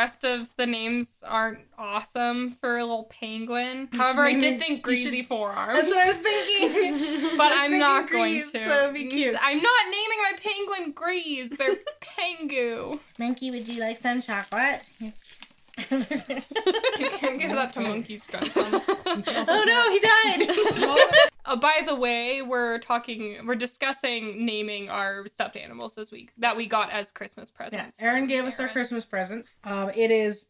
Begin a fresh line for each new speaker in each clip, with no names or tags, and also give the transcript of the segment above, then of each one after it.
the rest of the names aren't awesome for a little penguin. However, I did think greasy forearms.
That's what I was thinking.
but
I was
I'm
thinking
not going
Grease,
to.
That would be cute.
I'm not naming my penguin Grease. They're Pingu.
Monkey, would you like some chocolate?
You can't give that to monkey's grandson.
oh no, he died.
Uh, by the way, we're talking, we're discussing naming our stuffed animals this week that we got as Christmas
yeah,
presents.
Aaron gave us our Christmas presents. Um, it is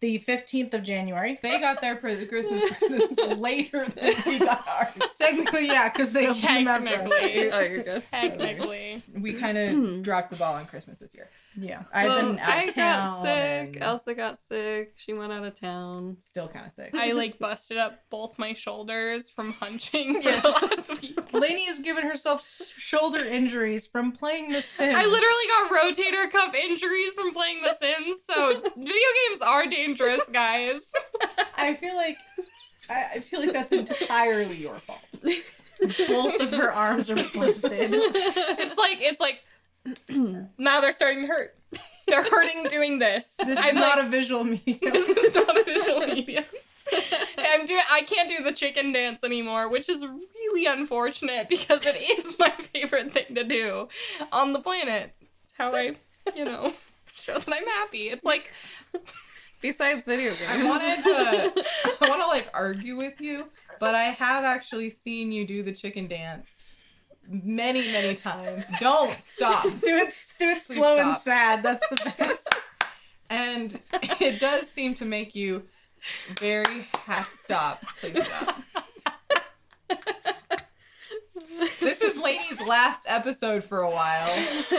the 15th of January.
They got their pre- Christmas presents later than we got ours.
Technically, yeah, because they opened them after us.
Technically.
Oh, you're good.
Technically.
We kind of dropped the ball on Christmas this year.
Yeah.
I've
Well,
been out
I
of
got sick.
and
Elsa got sick. She went out of town.
still kind of sick.
I like busted up both my shoulders from hunching for
Yes.
the last week.
Lainey has given herself shoulder injuries from playing The Sims.
I literally got rotator cuff injuries from playing The Sims, so video games are dangerous, guys.
I feel like I, I feel like that's entirely your fault.
both of her arms are busted.
It's like it's like now they're starting to hurt. They're hurting doing this.
This is
I'm
not
like,
a visual medium.
this is not a visual medium. I'm doing. I can't do the chicken dance anymore, which is really unfortunate because it is my favorite thing to do on the planet. It's how I, you know, show that I'm happy. It's like
Besides video games.
I wanted to I want to like argue with you, but I have actually seen you do the chicken dance many many times. Don't stop.
do it, do it
Please
slow and sad. That's the best.
And it does seem to make you very happy. Stop. Please stop. This is Lainey's last episode for a while.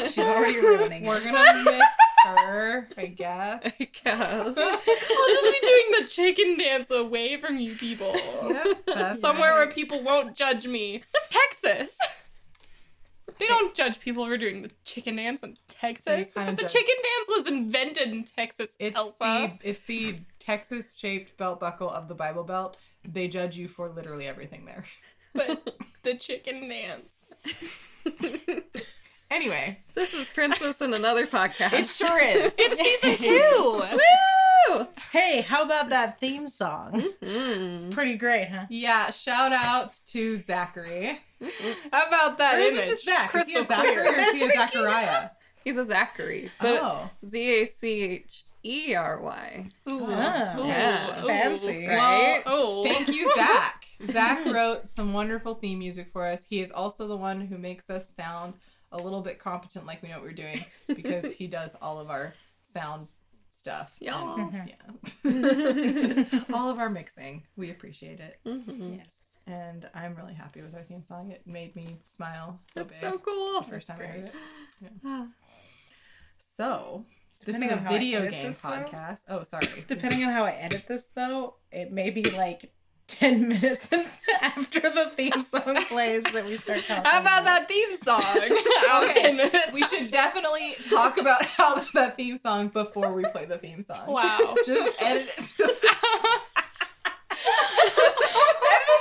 She's already ruining
We're
it.
gonna miss her, I guess.
I guess.
I'll just be doing the chicken dance away from you people.
Yep,
Somewhere
right.
where people won't judge me. Texas. They don't judge people for doing the chicken dance in Texas. But the
judge-
chicken dance was invented in Texas,
It's
Elsa.
the it's the Texas shaped belt buckle of the Bible Belt. They judge you for literally everything there.
But the chicken dance.
Anyway,
this is Princess in another podcast.
it sure is.
It's season two.
Woo!
Hey, how about that theme song?
Mm.
Pretty great, huh?
Yeah, shout out to Zachary.
How about that
Or is
image?
it just Zach? Is he a Zachary
clear.
or is he a Zachariah?
He's a Zachary, but
oh.
Z A C H E R Y.
Ooh.
Ah,
yeah.
Ooh.
Fancy.
Right?
Oh.
Thank you, Zach. Zach wrote some wonderful theme music for us. He is also the one who makes us sound a little bit competent, like we know what we're doing, because he does all of our sound stuff.
Y'all.
And, yeah. all of our mixing. We appreciate it.
Mhm.
Yes.
And I'm really happy with our theme song. It made me smile so
That's
big
so cool.
the first time I heard it.
Ah.
So, this
Depending
is
on
a video game
this, though.
podcast. Oh, sorry.
Depending on how I edit this, though, it may be like 10 minutes after the theme song plays that we start talking.
How about that theme song?
Okay,
10 minutes.
we should definitely talk about how that theme song before we play the theme song.
Wow.
Just edit edit it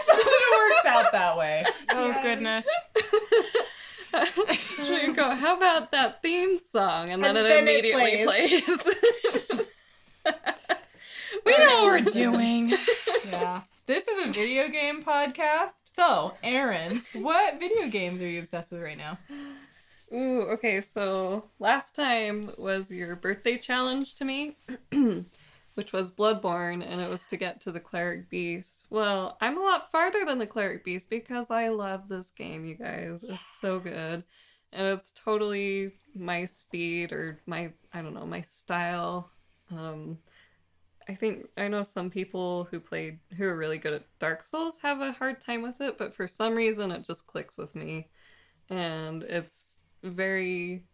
so that it works out that way.
oh,
Yes.
goodness.
So you go, how about that theme song? And then
And
it
then it
immediately plays.
We know what we're doing.
Yeah. This is a video game podcast. So, Aaron, what video games are you obsessed with right now?
Ooh, okay, so last time was your birthday challenge to me, which was Bloodborne, and it was to get to the Cleric Beast. Well, I'm a lot farther than the Cleric Beast because I love this game, you guys. It's so good. And it's totally my speed or my, I don't know, my style. Um, I think I know some people who played, who are really good at Dark Souls have a hard time with it, but for some reason it just clicks with me. And it's very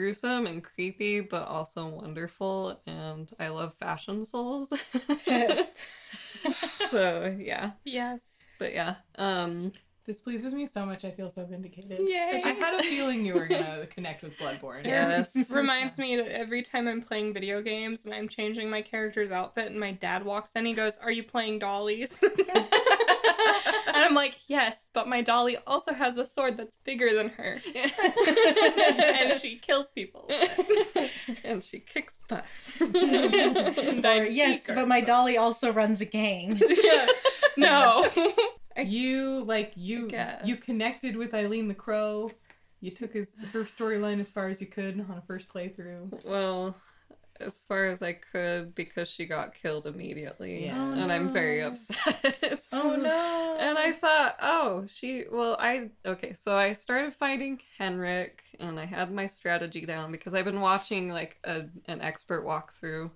gruesome and creepy, but also wonderful. And I love fashion souls. so yeah,
Yes.
but yeah, um,
This pleases me so much. I feel so vindicated.
Yay.
I just had a feeling you were gonna connect with Bloodborne.
yes,
Reminds me that every time I'm playing video games and I'm changing my character's outfit and my dad walks in, he goes, Are you playing dollies? And And I'm like, yes, but my dolly also has a sword that's bigger than her. and she kills people.
and she kicks butt.
Or, yes, but my dolly also runs a gang.
Yeah. No.
You like you you connected with Eileen the Crow. You took his her storyline as far as you could on a first playthrough.
well, as far as I could because she got killed immediately.
Yeah. Oh,
and I'm very upset.
oh no.
And I thought, oh, she, well, I, okay, so I started fighting Henrik and I had my strategy down because I've been watching like a, an expert walkthrough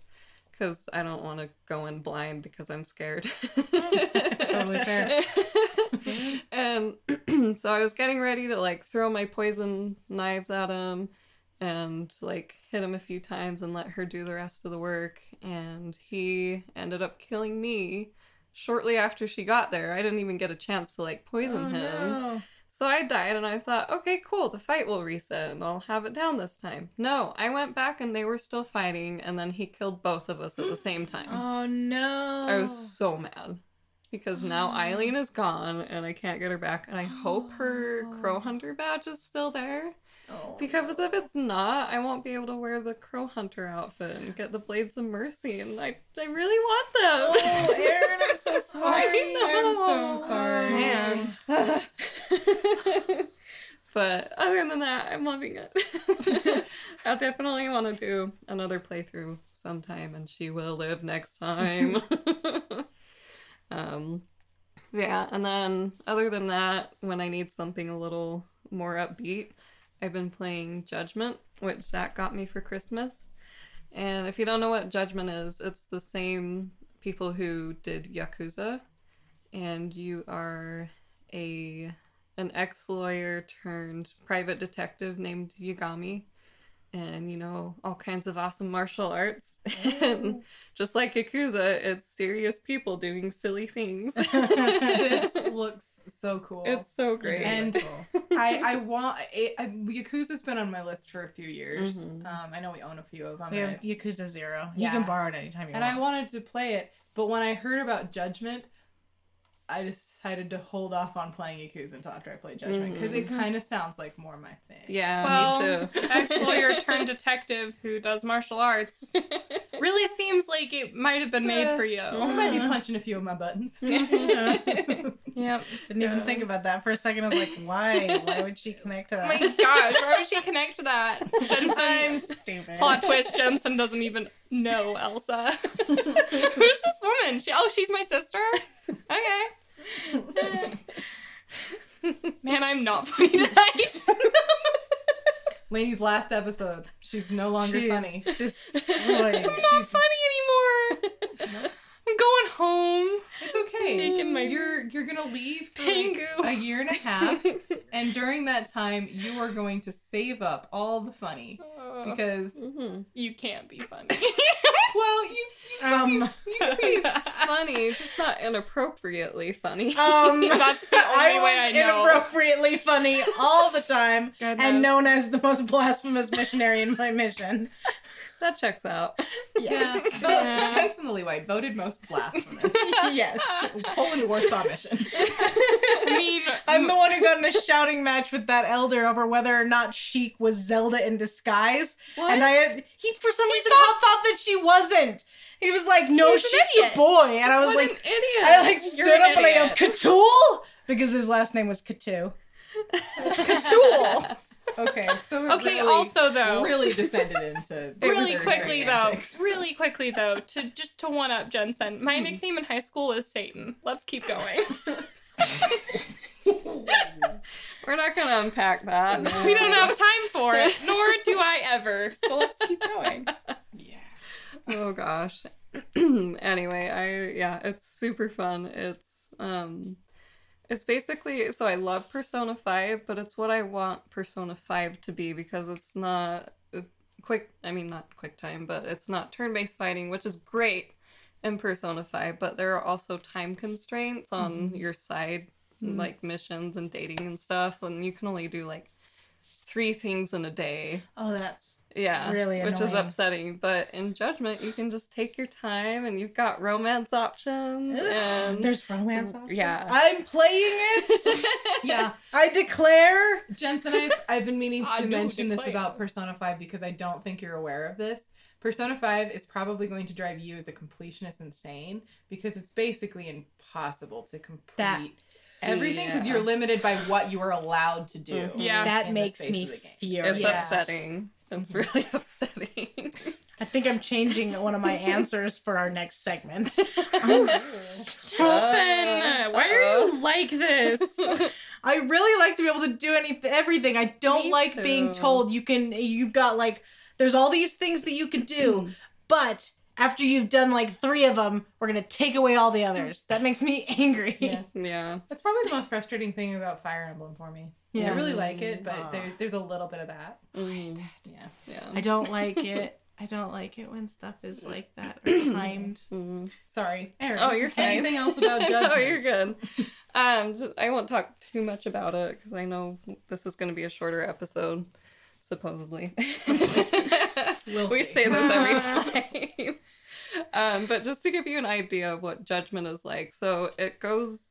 because I don't want to go in blind because I'm scared.
That's totally fair.
and so I was getting ready to like throw my poison knives at him and like hit him a few times and let her do the rest of the work. And he ended up killing me shortly after she got there. I didn't even get a chance to like poison
Oh,
him.
no.
So I died and I thought, okay, cool, the fight will reset and I'll have it down this time. No, I went back and they were still fighting and then he killed both of us at the same time.
Oh no.
I was so mad because now Eileen is gone and I can't get her back and I hope her oh. crow hunter badge is still there
Oh,
because if it's not, I won't be able to wear the crow hunter outfit and get the blades of mercy and I I really want them.
Oh, Aaron, I'm so sorry.
I'm so sorry.
Man.
but other than that, I'm loving it. I'll definitely want to do another playthrough sometime, and she will live next time. um, yeah, and then other than that, when I need something a little more upbeat, I've been playing Judgment, which Zach got me for Christmas. And if you don't know what Judgment is, it's the same people who did Yakuza, and you are a an ex-lawyer turned private detective named Yagami. And you know all kinds of awesome martial arts. And oh. just like yakuza it's serious people doing silly things.
This looks so cool.
it's so great.
And- I I want it, I, Yakuza's been on my list for a few years.
Mhm.
Um, I know we own a few of them.
We have Yakuza Zero.
Yeah.
You can borrow it anytime you want.
and I wanted to play it, but when I heard about Judgment, I decided to hold off on playing Yakuza until after I played Judgment because it
Mhm.
kind of sounds like more my thing.
yeah
Well,
me too
Ex lawyer turned detective who does martial arts. Really seems like it might have been made for you.
I might be punching a few of my buttons.
Yep.
Didn't even think about that for a second. I was like, why? Why would she connect to that?
Oh my gosh, why would she connect to that?
I'm
Jensen.
stupid.
Plot twist: Jensen doesn't even know Elsa. Who's this woman? She, oh, she's my sister. Okay. Man, I'm not funny tonight.
Lainey's last episode. She's no longer
She
funny.
Just
I'm
like,
not funny anymore. I'm going home.
It's okay.
Taking my
You're you're gonna leave for like
Pingu.
a year and a half, and during that time, you are going to save up all the funny because
Mhm.
you can't be funny.
well, you
um,
you can be funny just not inappropriately funny
um,
That's the
I
only
was
way I know.
inappropriately funny all the time
Goodness.
and known as the most blasphemous missionary in my mission.
That checks out
Yes.
yeah.
Yeah.
So, Jensen the Lillywhite voted most blasphemous.
yes.
Poland Warsaw mission.
I mean,
I'm the one who got in a shouting match with that elder over whether or not Sheik was Zelda in disguise.
what?
And I had, he for some
He
reason
thought-
thought that she wasn't. He was like, "No,
He's an
Sheik's a boy," and I was
what
like,
an idiot
I like stood
You're an
up and I yelled,
idiot.
"Cthulhu," because his last name was Cthulhu.
Cthulhu.
Okay, so it
Okay,
really,
also though,
really descended into
really quickly though,
antics.
really quickly though, to just to one up Jensen, my nickname in high school was Satan. Let's keep going.
we're not gonna unpack that
we don't have time for it, nor do I ever. So let's keep going.
Yeah.
oh gosh anyway i yeah it's super fun it's um it's basically so i love persona 5 but it's what i want persona 5 to be because it's not quick i mean not quick time but it's not turn-based fighting which is great in persona 5 but there are also time constraints on
Mhm.
your side
Mhm.
like missions and dating and stuff and you can only do like three things in a day
Oh, that's
Yeah,
Really
which is upsetting. But in Judgment, you can just take your time, and you've got romance options, and
There's romance mm, options.
Yeah.
I'm playing it.
Yeah.
I declare.
Jensen, I've, I've been meaning to
do
mention this about Persona 5 because I don't think you're aware of this. Persona 5 is probably going to drive you as a completionist insane because it's basically impossible to complete
That-
everything because
Yeah.
you're limited by what you are allowed to do.
Mhm.
Yeah.
that makes me
of
furious.
it's
Yes.
upsetting. It's really upsetting.
I think I'm changing one of my answers for our next segment. I'm so-
Wilson, why are you like this?
I really like to be able to do anything, everything. I don't
Me
like being told you can. You've got like, there's all these things that you can do, but after you've done like three of them, we're gonna take away all the others. That makes me angry.
Yeah.
yeah.
That's probably the most frustrating thing about Fire Emblem for me. Yeah, I really like it, but
Ah.
there, there's a little bit of that.
Mhm.
Yeah.
Yeah.
I don't like it. I don't like it when stuff is like that or timed.
Mhm.
Sorry. Erin,
Oh, you're fine.
Anything else about Judgment?
no, you're good. Um, just- I won't talk too much about it because I know this is going to be a shorter episode, supposedly.
We'll
we
see.
say this every time. Um, but just to give you an idea of what Judgment is like, so it goes,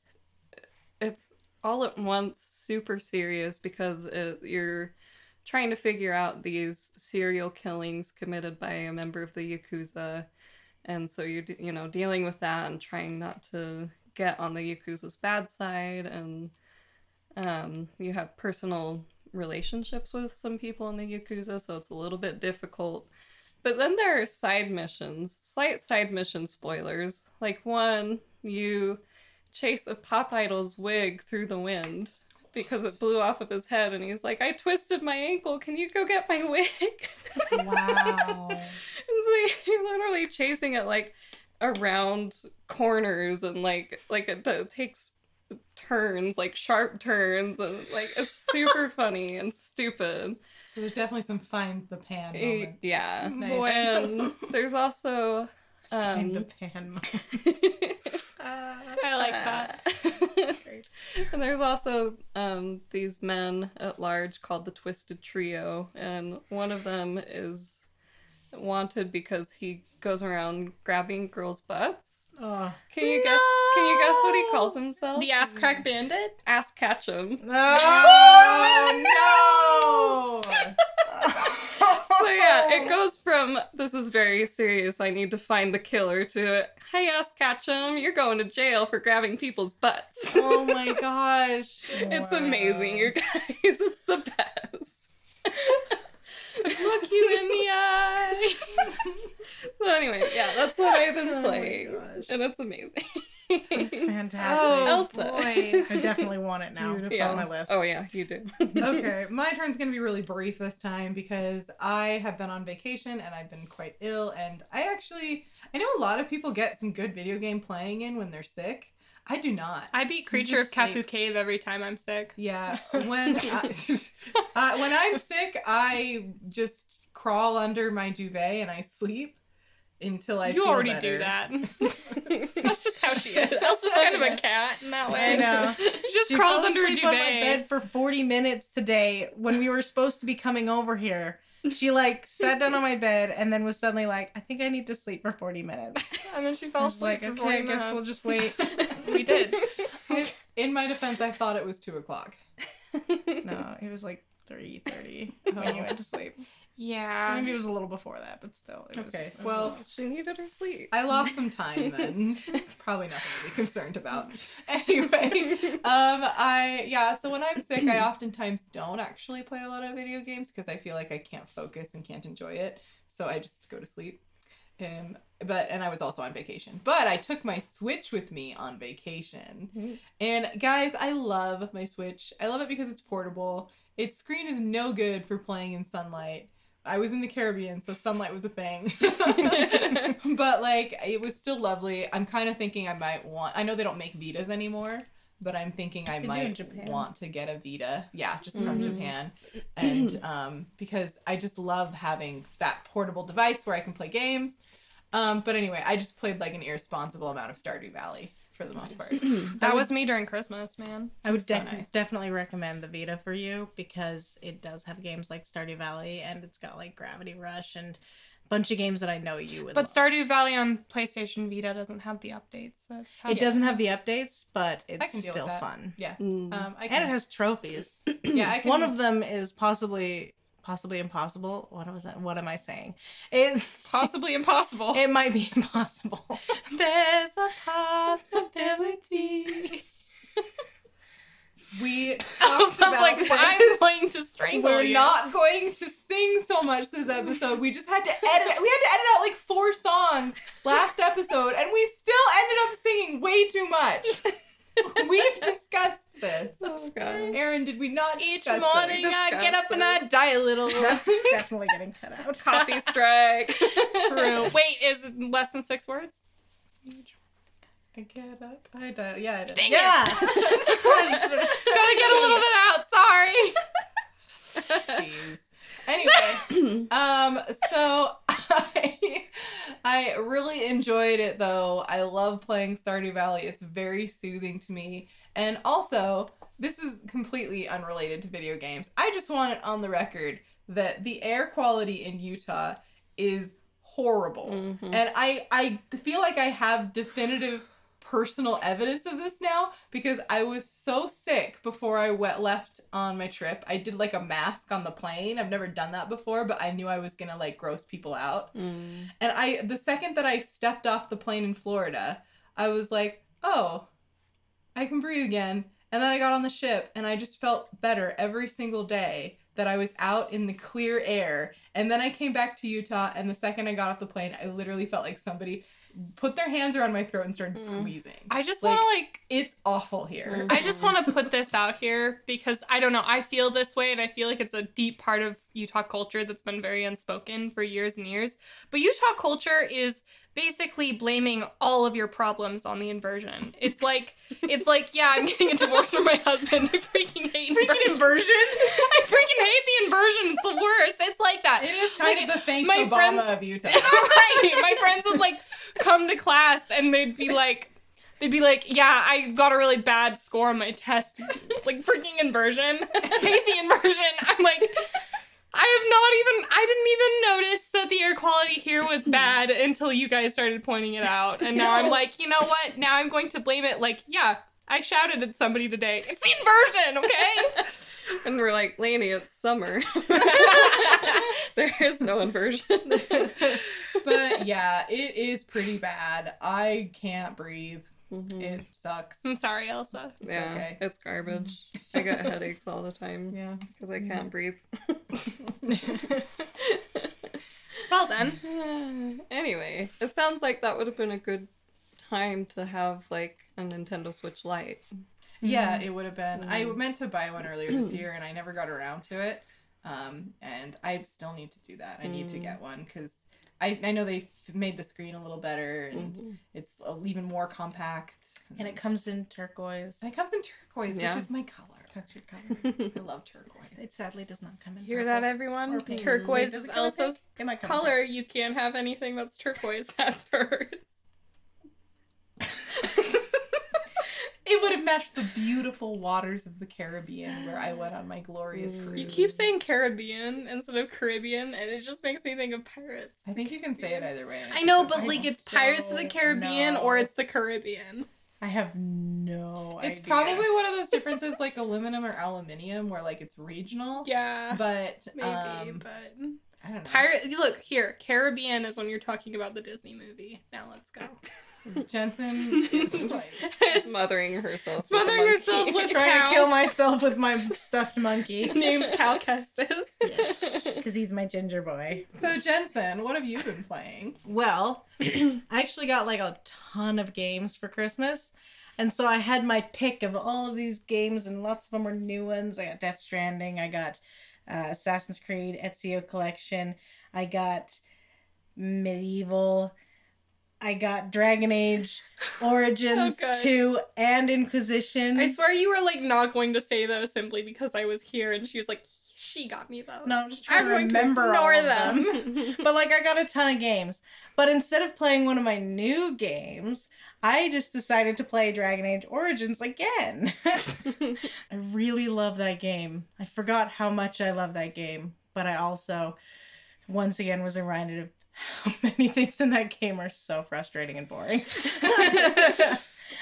it's all at once super serious because it, you're trying to figure out these serial killings committed by a member of the Yakuza. And so you're, de- you know, dealing with that and trying not to get on the Yakuza's bad side. And um, you have personal relationships with some people in the Yakuza, so it's a little bit difficult. But then there are side missions, slight side mission spoilers. Like one, you chase a pop idol's wig through the wind because it blew off of his head, and he's like, I twisted my ankle. Can you go get my wig?
Wow.
And so you're literally chasing it like around corners and like like it t- takes turns, like sharp turns, and like it's super funny and stupid.
So there's definitely some find the pan
Eh,
moments.
Yeah.
Nice.
And there's also
In the
um
pan.
I like that.
and there's also um, these men at large called the Twisted Trio, and one of them is wanted because he goes around grabbing girls' butts.
Oh.
Can you guess? Can you guess what he calls himself?
The ass crack bandit?
Ass Ketchum.
Oh, no!
So yeah, it goes from this is very serious. I need to find the killer to hey ass Ketchum, you're going to jail for grabbing people's butts.
oh my gosh.
It's amazing, you guys. It's the best.
Look you in the eye.
So anyway, yeah, that's what I've been
Oh
playing,
gosh.
and it's amazing.
It's fantastic.
Oh,
Elsa.
boy.
I definitely want it now. It's
yeah.
on my list.
Oh yeah, you do.
okay, my turn's gonna be really brief this time because I have been on vacation and I've been quite ill. And I actually, I know a lot of people get some good video game playing in when they're sick. I do not.
I beat Creature of
like-
Kapu Cave every time I'm sick.
Yeah, when I, uh, when I'm sick, I just crawl under my duvet and I sleep until I.
you already
better.
do that. That's just how she is. Elsa's kind of a cat in that way.
I know.
She just
She
crawls under a
asleep on my bed for 40 minutes today when we were supposed to be coming over here. She like sat down on my bed and then was suddenly like, I think I need to sleep for 40 minutes.
And then she fell asleep
like,
for
okay, I
40
guess we'll just wait.
We did.
In, in my defense, I thought it was two o'clock.
No, it was like 3:30 when you went to sleep.
Yeah.
Maybe it was a little before that, but still. It was,
Okay,
was
well,
she needed her sleep.
I lost some time then. it's probably nothing to be concerned about. Anyway, um, I yeah. So when I'm sick, I oftentimes don't actually play a lot of video games because I feel like I can't focus and can't enjoy it. So I just go to sleep. Um, but and I was also on vacation. But I took my Switch with me on vacation.
Mhm.
And guys, I love my Switch. I love it because it's portable. Its screen is no good for playing in sunlight. I was in the Caribbean, so sunlight was a thing. but like it was still lovely. I'm kind of thinking I might want I know they don't make Vitas anymore, but I'm thinking I
They
might want to get a Vita. Yeah, just from
Mhm.
Japan. And um because I just love having that portable device where I can play games. Um but anyway, I just played like an irresponsible amount of Stardew Valley for the most part.
That was me during Christmas, man.
I would
So
def-
nice.
definitely recommend the Vita for you because it does have games like Stardew Valley and it's got like Gravity Rush and a bunch of games that I know you would.
But
love.
Stardew Valley on PlayStation Vita doesn't have the updates. That
it
has-
doesn't have the updates, but it's still fun.
Yeah.
Mm.
Um, I
And it has trophies.
yeah, I can.
One of them is possibly possibly impossible. What was that? What am I saying? It
possibly impossible.
it might be impossible.
There's a possibility.
we
I was like,
this.
I'm going to strangle
We're
you.
not going to sing so much this episode. We just had to edit. We had to edit out like four songs last episode, and we still ended up singing way too much. We've discussed this.
Oh, gosh.
Aaron, did we not?
Each
discuss
morning
this?
I get up and I die a little.
That's definitely getting cut out.
Copy strike.
True. Wait, is it less than six words?
I get up. I die. Yeah, I did.
Dang
Yeah.
it. Gotta get a little bit out. Sorry.
Jeez. Anyway, um, so I, I really enjoyed it though. I love playing Stardew Valley. It's very soothing to me. And also, this is completely unrelated to video games. I just want it on the record that the air quality in Utah is horrible.
Mhm.
And I I feel like I have definitive personal evidence of this now because I was so sick before I went left on my trip. I did like a mask on the plane. I've never done that before, but I knew I was to like gross people out.
Mm.
And I the second that I stepped off the plane in Florida, I was like, "Oh, I can breathe again." And then I got on the ship and I just felt better every single day that I was out in the clear air. And then I came back to Utah and the second I got off the plane, I literally felt like somebody put their hands around my throat and started
Mm.
squeezing.
I just
Like-
want to like
It's awful here.
Mm.
I just want to put this out here because I don't know. I feel this way, and I feel like it's a deep part of Utah culture that's been very unspoken for years and years. But Utah culture is basically blaming all of your problems on the inversion. It's like, it's like, yeah, I'm getting a divorce from my husband. I freaking hate
Freaking
inversion.
inversion.
I freaking hate the inversion. It's the worst. It's like that.
It is kind
Like,
of the thanks
my
Obama
friends-
of Utah.
right. My friends would like come to class and they'd be like, they'd be like, yeah, I got a really bad score on my test, like freaking inversion. Hate the inversion. I'm like, I have not even, I didn't even notice that the air quality here was bad until you guys started pointing it out. And now I'm like, you know what? Now I'm going to blame it. Like, yeah, I shouted at somebody today. It's the inversion, okay?
And we're like, Lainey, it's summer. there is no inversion.
but yeah, it is pretty bad. I can't breathe.
Mhm.
It sucks.
I'm sorry, Elsa.
It's
yeah,
okay.
it's garbage. I get headaches all the time
Yeah.
because I can't breathe.
Well done.
anyway, it sounds like that would have been a good time to have like a Nintendo Switch Lite.
Yeah, it would have been. I
Mhm.
meant to buy one earlier this year and I never got around to it. Um, and I still need to do that. I need to
Mm.
get one because I, I know they f- made the screen a little better and
Mhm.
it's a, even more compact.
And it comes in turquoise.
and it comes in turquoise,
Yeah.
which is my color.
That's your color.
I love turquoise.
It sadly does not come in.
Hear
purple.
that, everyone? Turquoise
Does
is
it in pink?
Elsa's
It might come in
color. You can't have anything that's turquoise. That's hers.
It would have matched the beautiful waters of the Caribbean where I went on my glorious
Mm.
cruise.
You keep saying Caribbean instead of Caribbean, and it just makes me think of pirates.
I think you can say it either way. and
I know, but like it's Pirates of the Caribbean
know.
or it's the Caribbean.
I have no idea.
It's probably one of those differences like aluminum or aluminium where like it's regional.
Yeah,
But
maybe,
um,
but
I don't know.
pirate. Look here, Caribbean is when you're talking about the Disney movie. Now let's go.
Jensen is like
Smothering herself.
Smothering
with
herself with
trying
cow.
to kill myself with my stuffed monkey
named Cal Kestis.
because he's my ginger boy.
So Jensen, what have you been playing?
Well, I actually got like a ton of games for Christmas. And so I had my pick of all of these games, and lots of them were new ones. I got Death Stranding, I got uh, Assassin's Creed Ezio Collection, I got MediEvil, I got Dragon Age Origins
Okay.
2 and Inquisition.
I swear you were like not going to say those simply because I was here, and she was like, She got me those.
No, I'm just trying
I'm
to remember
to ignore
all of
them.
but like I got a ton of games. But instead of playing one of my new games, I just decided to play Dragon Age Origins again. I really love that game. I forgot how much I love that game, but I also once again was reminded of how many things in that game are so frustrating and boring.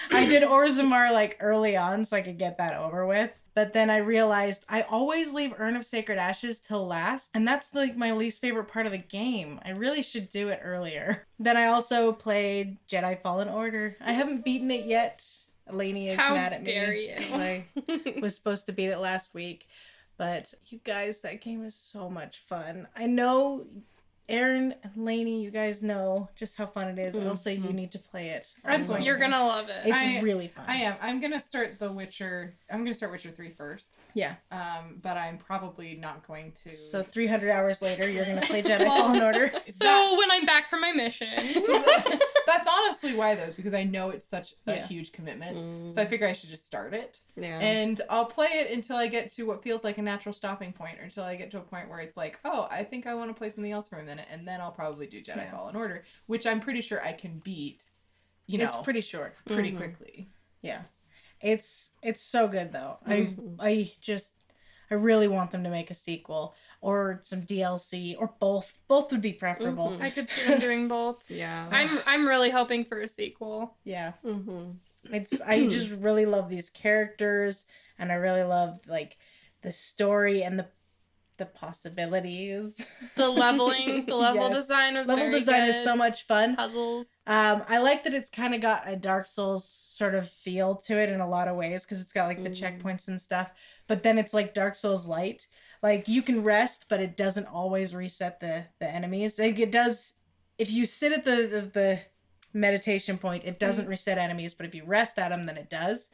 I did Orzammar like early on so I could get that over with. But then I realized I always leave Urn of Sacred Ashes till last, and that's like my least favorite part of the game. I really should do it earlier. Then I also played Jedi Fallen Order. I haven't beaten it yet. Lainey is
How
mad at
dare
me.
you.
'cause I was supposed to beat it last week. But you guys, that game is so much fun. I know Aaron and Lainey, you guys know just how fun it is. Also, you need to play it.
I'm going
You're
to.
gonna love it.
It's
I-
really fun.
I am. I'm gonna start The Witcher. I'm gonna start Witcher three first.
Yeah.
Um, but I'm probably not going to.
So 300 hours later, you're gonna play Jedi
Well,
Fallen Order.
so when I'm back from my missions,
That- that's honestly why those because I know it's such a
Yeah.
huge commitment.
Mm,
So I figure I should just start it,
yeah.
and I'll play it until I get to what feels like a natural stopping point, or until I get to a point where it's like, oh, I think I want to play something else for a minute, and then I'll probably do Jedi
Yeah.
Fallen Order, which I'm pretty sure I can beat. You know,
it's pretty short.
pretty
Mhm.
quickly.
Yeah. It's it's so good though.
Mhm.
I I just I really want them to make a sequel or some DLC or both. Both would be preferable.
Mhm.
I could see them doing both.
yeah.
I'm I'm really hoping for a sequel.
Yeah.
hmm
It's I just really love these characters and I really love like the story and the the possibilities.
The leveling, the level
Yes.
design was
Level
very
design is so much fun.
puzzles.
Um, I like that it's kind of got a Dark Souls sort of feel to it in a lot of ways because it's got like the
Mm.
checkpoints and stuff. But then it's like Dark Souls light. Like you can rest, but it doesn't always reset the the enemies. Like it does if you sit at the the, the meditation point, it doesn't mm-hmm. reset enemies. But if you rest at them, then it does.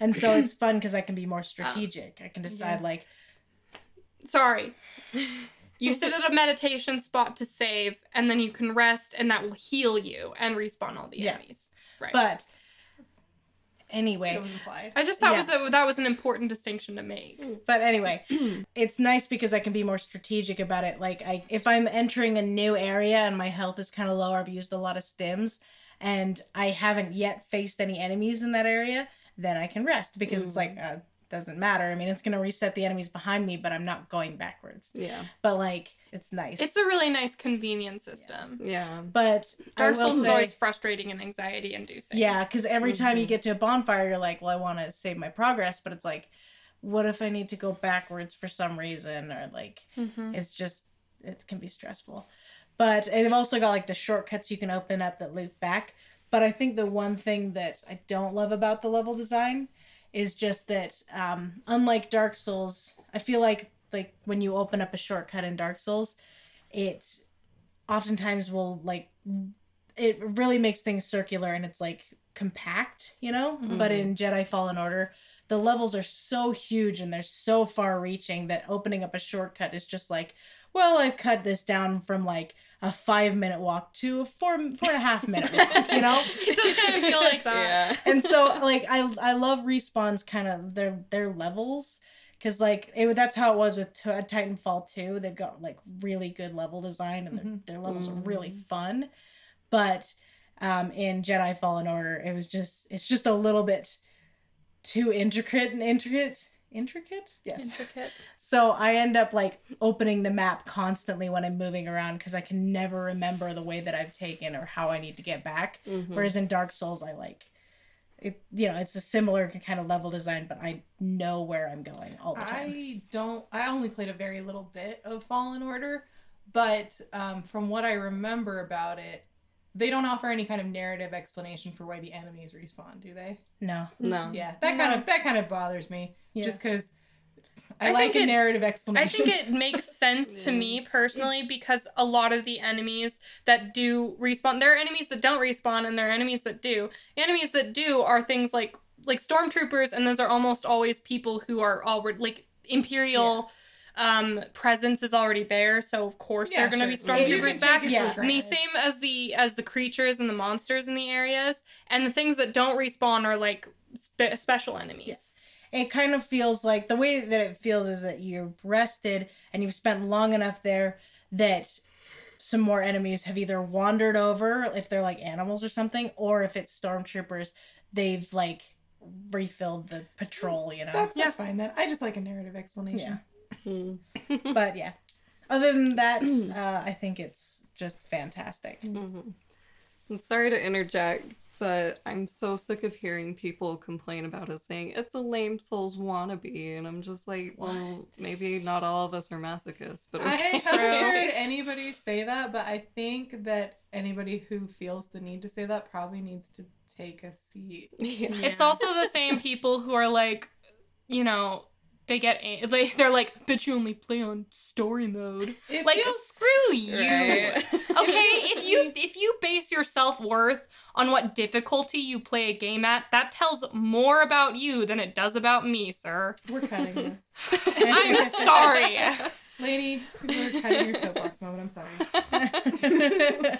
And so it's fun because I can be more ah. strategic. I can decide like
Sorry. You sit at a meditation spot to save, and then you can rest, and that will heal you and respawn all the
Yeah.
enemies. Right.
But anyway,
It was implied.
I just thought
Yeah.
was a, that was an important distinction to make.
But anyway, it's nice because I can be more strategic about it. Like I if I'm entering a new area and my health is kind of low, I've used a lot of stims and I haven't yet faced any enemies in that area, then I can rest because it's like uh, doesn't matter. I mean, it's going to reset the enemies behind me, but I'm not going backwards.
Yeah.
But like it's nice.
It's a really nice convenience system.
Yeah.
but
Dark
will
Souls is always frustrating and anxiety inducing.
Yeah, because every time you
Mhm.
get to a bonfire, you're like, well, I want to save my progress, but it's like, what if I need to go backwards for some reason, or like,
Mhm.
it's just it can be stressful. But they've also got like the shortcuts you can open up that loop back. But I think the one thing that I don't love about the level design is just that, um, unlike Dark Souls, I feel like like when you open up a shortcut in Dark Souls, it oftentimes will like it really makes things circular and it's like compact, you know? But
Mhm.
in Jedi Fallen Order, the levels are so huge and they're so far reaching that opening up a shortcut is just like, well, I've cut this down from like a five minute walk to a four four and a half minute walk, you know?
It does kind of feel like that.
Yeah.
and so like I I love respawn's kind of their their levels because like it that's how it was with T- Titanfall 2 they've got like really good level design and their,
Mhm.
their levels are really
Mm.
fun but um in Jedi Fallen Order it was just it's just a little bit too intricate and intricate intricate yes
Intricate.
so I end up like opening the map constantly when I'm moving around because I can never remember the way that I've taken or how I need to get back
Mhm.
Whereas in Dark Souls, I like it. You know, it's a similar kind of level design, but I know where I'm going all the time.
I don't. I only played a very little bit of Fallen Order, but um, from what I remember about it, they don't offer any kind of narrative explanation for why the enemies respawn, do they?
No,
No.
Yeah, that kind of that kind of bothers me.
Yeah.
Just because I,
I
like a
it-
narrative explanation.
I think it makes sense to me personally because a lot of the enemies that do respawn, there are enemies that don't respawn and there are enemies that do. Enemies that do are things like like stormtroopers, and those are almost always people who are already like imperial um presence is already there, so of course
Yeah,
they're gonna be
sure. You
stormtroopers back.
take it for
Yeah.
And the same as the as the creatures and the monsters in the areas, and the things that don't respawn are like spe- special enemies.
it kind of feels like the way that it feels is that you've rested and you've spent long enough there that some more enemies have either wandered over if they're like animals or something, or if it's stormtroopers, they've like refilled the patrol, you know.
That's, that's fine then. I just like a narrative explanation.
Hmm.
but yeah. Other than that, uh, I think it's just fantastic.
Mhm. I'm sorry to interject, but I'm so sick of hearing people complain about it saying it's a lame Souls wannabe, and I'm just like, well, maybe not all of us are masochists, but
I haven't heard anybody say that, but I think that anybody who feels the need to say that probably needs to take a seat.
yeah.
It's also the same people who are like, you know, they get a- they they're like, but you only play on story mode.
It
Like
feels-
screw you.
Right.
Okay, if you if you base your self worth on what difficulty you play a game at, that tells more about you than it does about me, sir.
we're cutting this.
I'm sorry.
Lady, we're cutting your soapbox moment. I'm sorry.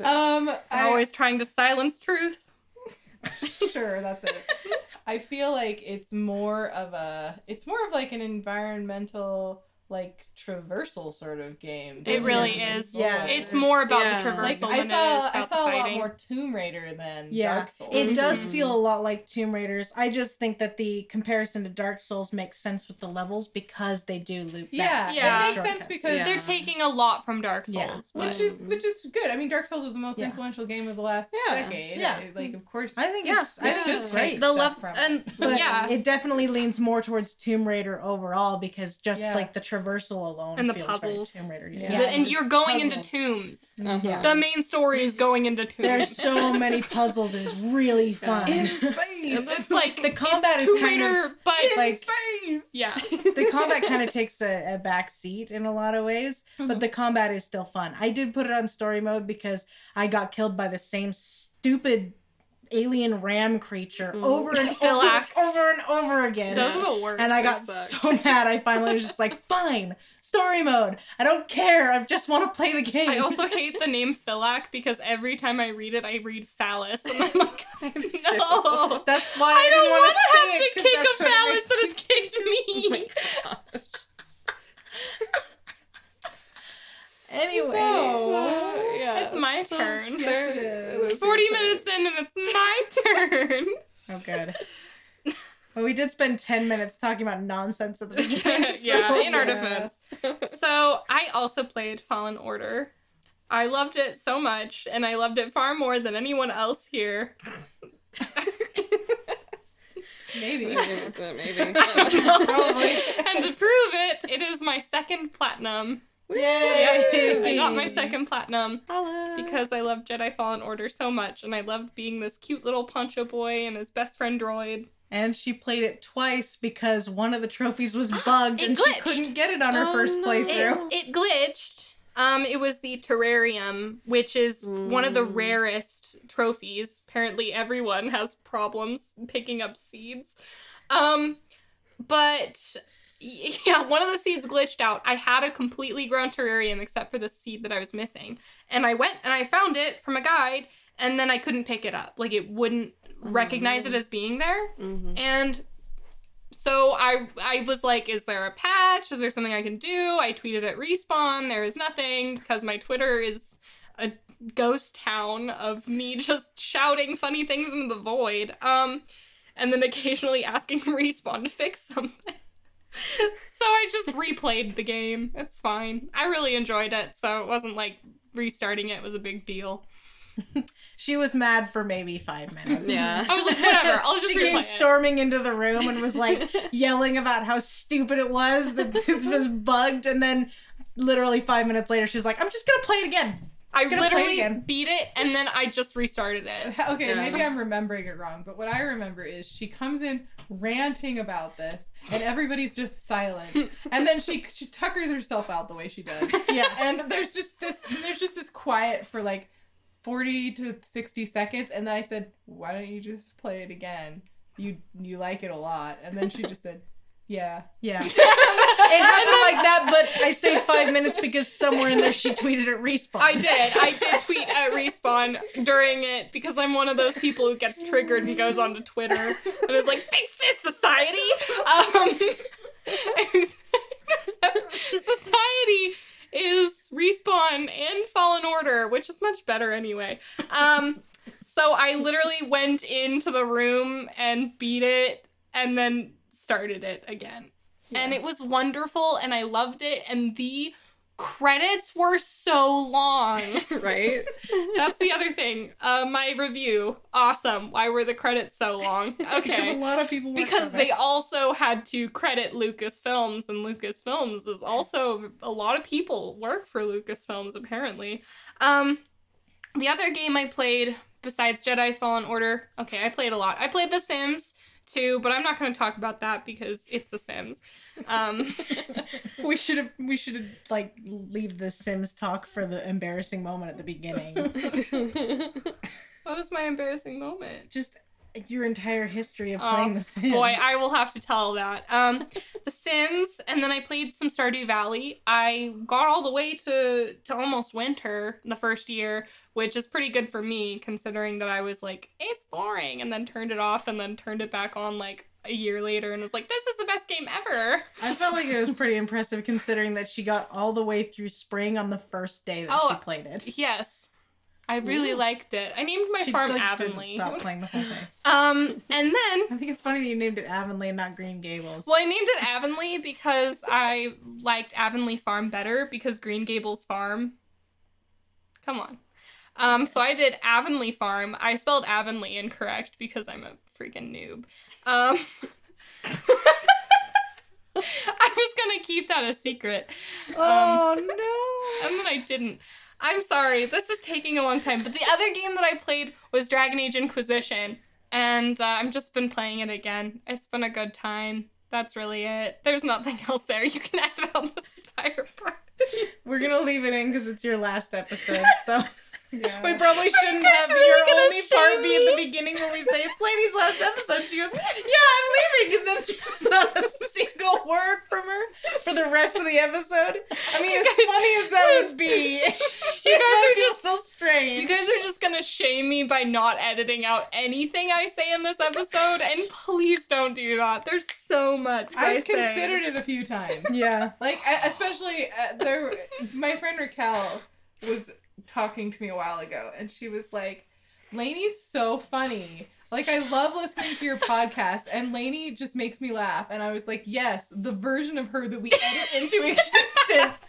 Um,
I'm
I,
always trying to silence truth.
sure that's it. I feel like it's more of a it's more of like an environmental like traversal sort of game
It
than
really
it
is.
Yeah.
It's more about
Yeah.
the
like
traversal
i saw
it is
i saw
the
a lot more tomb raider than
Yeah,
dark souls
It does
Mhm.
feel a lot like Tomb Raiders. I just think that the comparison to Dark Souls makes sense with the levels because they do loop
yeah,
back.
Yeah.
it makes sense because
Yeah.
They're taking a lot from Dark
Yeah.
Souls, but
which is which is good i mean dark souls was the most
Yeah.
influential game of the last
Yeah.
decade
Yeah.
Like of course
I think
Yeah.
it's
It's
think
just great.
great.
the
stuff
level
from it.
and
But
yeah,
it definitely leans more towards Tomb Raider overall because just
Yeah.
like the traversal alone
And the
feels
puzzles.
very Tomb Raider.
Yeah.
The- and you're going into tombs.
Uh-huh.
Yeah.
The main story is going into tombs.
There's so many puzzles and it's really fun.
in
And
space
it's like
The combat
it's
is
Tomb
kind of-
Raider, but
It's like
space
yeah,
the combat kind of takes a, a back seat in a lot of ways, but the combat is still fun. I did put it on story mode because I got killed by the same stupid alien ram creature
Mm.
over and over,
Philax.
over and over again.
those are the worst.
And I got so mad. I finally was just like, "Fine, story mode. I don't care. I just want to play the game."
I also hate the name Philac because every time I read it, I read phallus, and I'm like, no.
That's why I,
I don't
want to
have to kick a phallus that has kicked
Oh my
me.
gosh.
Anyway,
So-
yeah.
It's my turn.
Yes, it is.
is.
40 minutes in and it's my turn.
oh good. But we did spend ten minutes talking about nonsense at the beginning.
yeah,
so-
in our defense. So I also played Fallen Order. I loved it so much, and I loved it far more than anyone else here.
maybe
Maybe.
Probably.
and to prove it, it is my second platinum.
Yay!
I got my second platinum
Holla.
because I loved Jedi Fallen Order so much, and I loved being this cute little poncho boy and his best friend droid.
And she played it twice because one of the trophies was bugged and
glitched.
she couldn't get it on her
Oh,
first
no.
playthrough.
It, it glitched. Um, it was the terrarium, which is one of the
Mm.
rarest trophies. Apparently, everyone has problems picking up seeds. Um, but yeah, one of the seeds glitched out. I had a completely grown terrarium except for the seed that I was missing, and I went and I found it from a guide, and then I couldn't pick it up. Like it wouldn't recognize it as being there.
Mhm.
And so I I was like, is there a patch? Is there something I can do? I tweeted at Respawn. There is nothing because my Twitter is a ghost town of me just shouting funny things into the void. Um and then occasionally asking Respawn to fix something. So I just replayed the game. It's fine. I really enjoyed it, so it wasn't like restarting it was a big deal.
She was mad for maybe five minutes.
Yeah.
I was like, whatever, I'll just
she
replay
came
it.
storming into the room and was like yelling about how stupid it was that it was bugged, and then literally five minutes later, she's like, "I'm just gonna play it again."
I
gonna play it
literally beat it and then I just restarted it.
Okay,
Yeah.
maybe I'm remembering it wrong, but what I remember is she comes in ranting about this, and everybody's just silent, and then she, she tuckers herself out the way she does,
Yeah,
and there's just this there's just this quiet for like 40 to 60 seconds, and then I said, "Why don't you just play it again? You you like it a lot," and then she just said, "Yeah."
yeah. It happened like that, but I say five minutes because somewhere in there she tweeted at respawn.
I did. I did tweet at respawn during it because I'm one of those people who gets triggered and goes onto Twitter and is like, "Fix this, society." Um, society is respawn and Fallen Order, which is much better anyway. Um, so I literally went into the room and beat it, and then started it again, and it was wonderful, and I loved it, and the credits were so long.
right?
That's the other thing. Uh, my review, awesome. Why were the credits so long?
Okay, because a lot of people
Because they also had to credit Lucasfilms, and Lucasfilms is also a lot of people work for Lucasfilms apparently. Um, the other game I played besides Jedi Fallen Order, okay, I played a lot. I played The Sims too, but I'm not going to talk about that because it's The Sims. Um,
we should have we should have like leave the Sims talk for the embarrassing moment at the beginning.
what was my embarrassing moment?
Just your entire history of
Oh,
playing the Sims.
Boy, I will have to tell that. Um, The Sims, and then I played some Stardew Valley. I got all the way to to almost winter the first year, which is pretty good for me considering that I was like, it's boring, and then turned it off, and then turned it back on like a year later, and was like, this is the best game ever.
I felt like it was pretty impressive considering that she got all the way through spring on the first day that she
Oh,
played it.
Yes. I really
Yeah.
liked it. I named my
she,
farm
like,
Avonlea.
Stop playing the whole thing.
Um, and then
I think it's funny that you named it Avonlea and not Green Gables.
Well, I named it Avonlea because I liked Avonlea Farm better because Green Gables Farm. Come on. Um, so I did Avonlea Farm. I spelled Avonlea incorrect because I'm a freaking noob. Um, I was gonna keep that a secret.
oh no!
And then I didn't. I'm sorry, this is taking a long time. But the other game that I played was Dragon Age Inquisition, and uh, I've just been playing it again. It's been a good time. That's really it. There's nothing else there. You can edit out this entire part.
We're gonna leave it in because it's your last episode, so
Yeah.
we probably shouldn't have
really
your only part be at the beginning when we say it's Lainey's last episode. She goes, "Yeah, I'm leaving," and then there's not a single word from her for the rest of the episode. I mean,
You
as
guys-
funny as that would be,
You guys are just
so strange.
you guys are just gonna shame me by not editing out anything I say in this episode, and please don't do that. There's so much
I've considered it a few times.
yeah.
Like especially uh, there, my friend Raquel was talking to me a while ago, and she was like, "Lainey's so funny. Like I love listening to your podcast, and Lainey just makes me laugh." And I was like, "Yes, the version of her that we edit into existence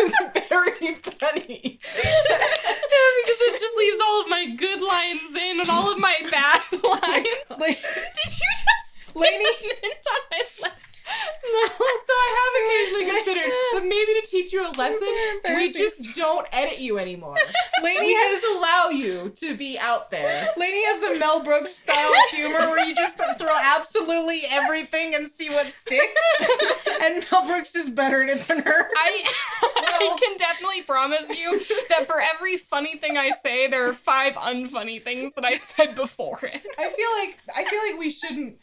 is very funny."
Yeah, because it just leaves all of my good lines in and all of my bad lines.
Like,
Did you just
Lainey-
on my lip?
No. So I have occasionally considered that maybe to teach you a lesson, we just don't edit you anymore.
Lainey
We
has
just allow you to be out there.
Lainey has the Mel Brooks style humor where you just throw absolutely everything and see what sticks. And Mel Brooks is better at it than her.
I, I can definitely promise you that for every funny thing I say, there are five unfunny things that I said before it.
I feel like I feel like we shouldn't.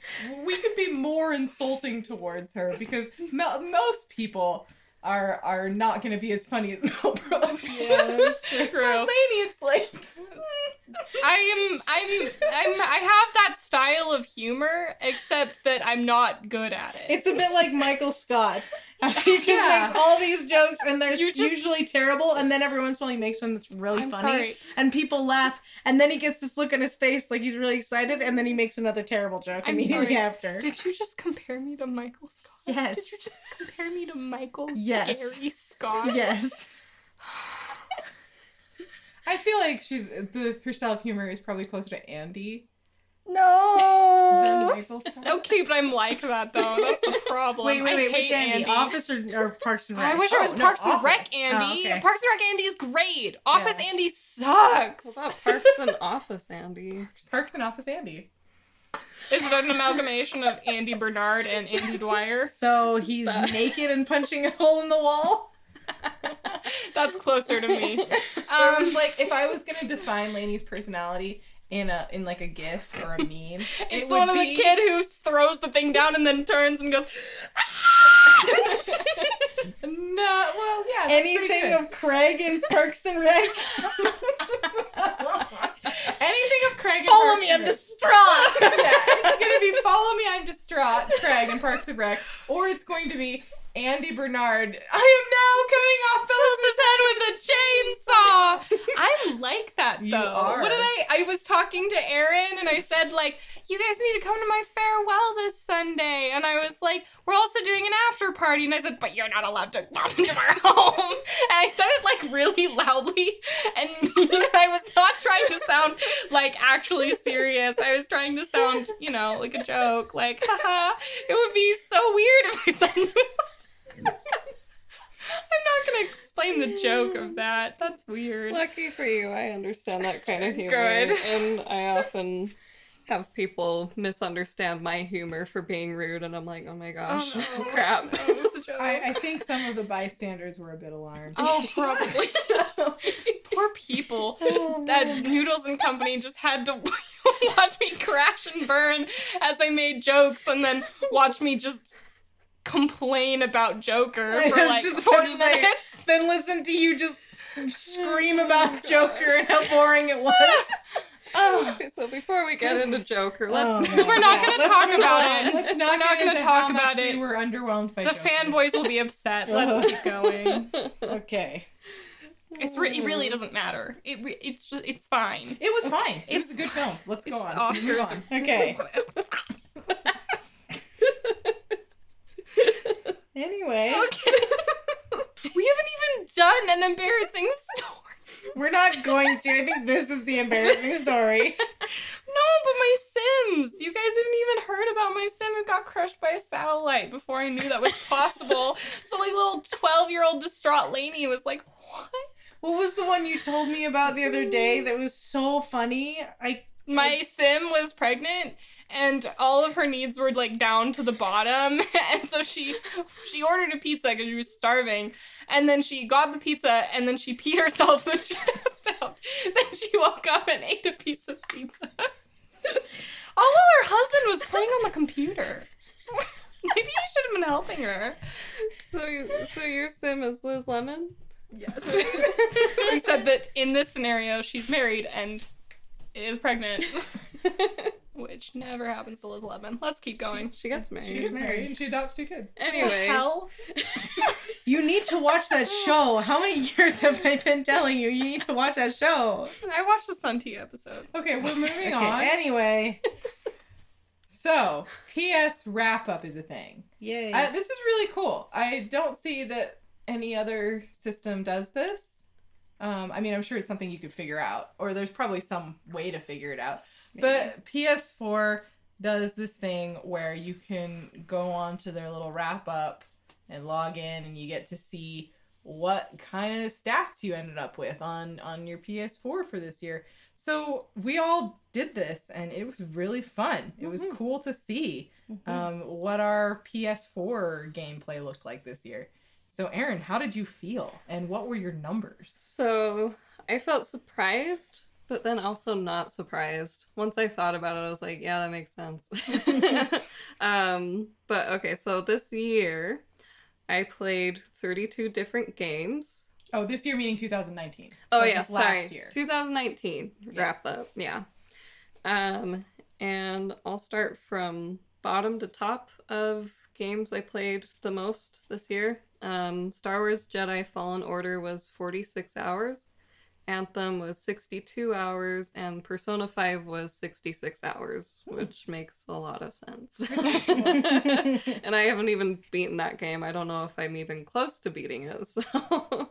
We could be more insulting towards her because mo- most people are are not going to be as funny as Mel Brooks.
Yeah, that's true.
But Lainey, it's like hmm.
I am I'm I'm I have that style of humor, except that I'm not good at it.
It's a bit like Michael Scott. He just
Yeah.
makes all these jokes and they're
just-
usually terrible, and then every once in a while he makes one that's really
I'm
funny.
sorry.
And people laugh, and then he gets this look on his face like he's really excited, and then he makes another terrible joke
I'm
immediately
sorry.
after.
Did you just compare me to Michael Scott?
Yes.
Did you just compare me to Michael
Yes.
Gary Scott?
Yes.
I feel like she's the her style of humor is probably closer to Andy
No.
Michael
Okay, but I'm like that though. That's the problem.
Wait, wait,
I
wait.
hate
Which Andy?
Andy.
Office or, or Parks and Rec?
I wish it was
Oh, no,
Parks and Rec Andy.
Oh, okay.
Parks and Rec Andy is great. Office
Yeah.
Andy sucks.
What about Parks and Office, Andy?
Parks and Office Andy.
Is it an amalgamation of Andy Bernard and Andy Dwyer?
So he's naked and punching a hole in the wall.
That's closer to me. Um,
like if I was gonna define Lainey's personality in a in like a GIF or a meme,
it's
it
the one of
be
the kid who throws the thing down and then turns and goes.
No, well, yeah.
Anything of Craig and Parks and Rec?
anything of Craig. and
Follow
Parks
me,
and
I'm
Rec.
distraught.
yeah, it's gonna be follow me, I'm distraught, Craig and Parks and Rec, or it's going to be Andy Bernard. I am now cutting off Phyllis's
head with a chainsaw. I like that though.
You are.
What did I? I was talking to Aaron and I said like, you guys need to come to my farewell this Sunday, and I was like, we're also doing an after party, and I said, but you're not allowed to come into our home. And I said it like really loudly and mean. I was not trying to sound like actually serious. I was trying to sound, you know, like a joke. Like, haha, it would be so weird if I said. I'm not gonna explain the joke of that. That's weird.
Lucky for you, I understand that kind of humor.
Good.
And I often have people misunderstand my humor for being rude, and I'm like, oh my oh, gosh,
no.
crap.
Oh, it was a joke.
I, I think some of the bystanders were a bit alarmed.
oh, probably. Poor people. Oh, that Noodles and Company just had to watch me crash and burn as I made jokes, and then watch me just complain about Joker for like
just
40
to say,
minutes.
then listen to you just scream about oh, Joker and how boring it was.
Oh,
Okay, so before we get into Joker, let's
Oh, no.
we're not
Yeah,
gonna talk about
on.
it.
Let's not
We're not gonna talk about it.
We were underwhelmed by
The
Joker.
fanboys will be upset. Let's keep going.
Okay.
It's re- it really doesn't matter. It re- it's just, it's fine.
It was fine. It
It's-
was a good film. Let's go on.
the
Let's move
Oscars.
on.
Okay. Anyway,
Okay. we haven't even done an embarrassing story.
we're not going to. I think this is the embarrassing story.
No, but my Sims. You guys haven't even heard about my Sim who got crushed by a satellite before I knew that was possible. so like little twelve-year-old distraught Lainey was like, "What?"
What was the one you told me about the other day that was so funny? I
My Sim was pregnant and all of her needs were like down to the bottom. And so she she ordered a pizza because she was starving. And then she got the pizza and then she peed herself and she passed out. Then she woke up and ate a piece of pizza. All while her husband was playing on the computer. Maybe you should have been helping her.
So, so your sim is Liz Lemon?
yes. Except that in this scenario she's married and is pregnant which never happens to Liz Lemon. Let's keep going.
She gets
She
married.
gets married and she adopts two kids.
Anyway,
hell?
You need to watch that show. How many years have I been telling you? You need to watch that show.
I watched the Sun Tea episode.
Okay, we're moving
Okay,
on.
anyway.
So, PS wrap up is a thing.
Yay.
Uh, this is really cool. I don't see that any other system does this. Um, I mean, I'm sure it's something you could figure out, or there's probably some way to figure it out. But PS4 does this thing where you can go on to their little wrap up and log in, and you get to see what kind of stats you ended up with on on your PS4 for this year. So we all did this, and it was really fun. It was
Mhm.
cool to see um, what our PS4 gameplay looked like this year. So, Aaron, how did you feel, and what were your numbers?
so I felt surprised, but then also not surprised. Once I thought about it, I was like, yeah, that makes sense. um, but okay, so this year I played 32 different games.
Oh, this year meaning 2019.
Oh
So
yeah, sorry.
year.
2019
Yeah.
wrap up. Yeah. Um and I'll start from bottom to top of games I played the most this year. Um Star Wars Jedi Fallen Order was 46 hours. Anthem was 62 hours and Persona 5 was 66 hours,
Hmm.
which makes a lot of sense. and I haven't even beaten that game. I don't know if I'm even close to beating it. So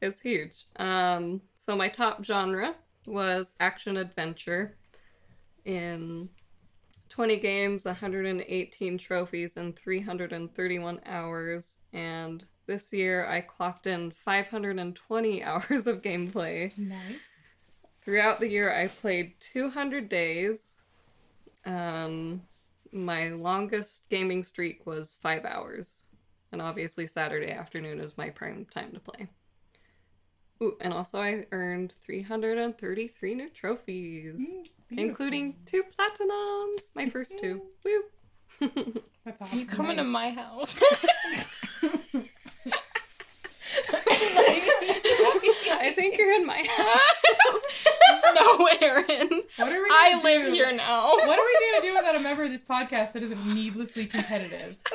it's huge. Um, so my top genre was action adventure. In 20 games, 118 trophies, and 331 hours. And this year I clocked in 520 hours of gameplay.
Nice.
Throughout the year, I played 200 days. Um, my longest gaming streak was five hours. And obviously, Saturday afternoon is my prime time to play. Ooh, and also, I earned 333 new trophies, including two platinums. My first two. Woo!
That's awesome.
You coming to my house?
think you're in my house.
no, Aaron.
What are we?
I
gonna
live here now.
What are we gonna do without a member of this podcast that isn't needlessly competitive?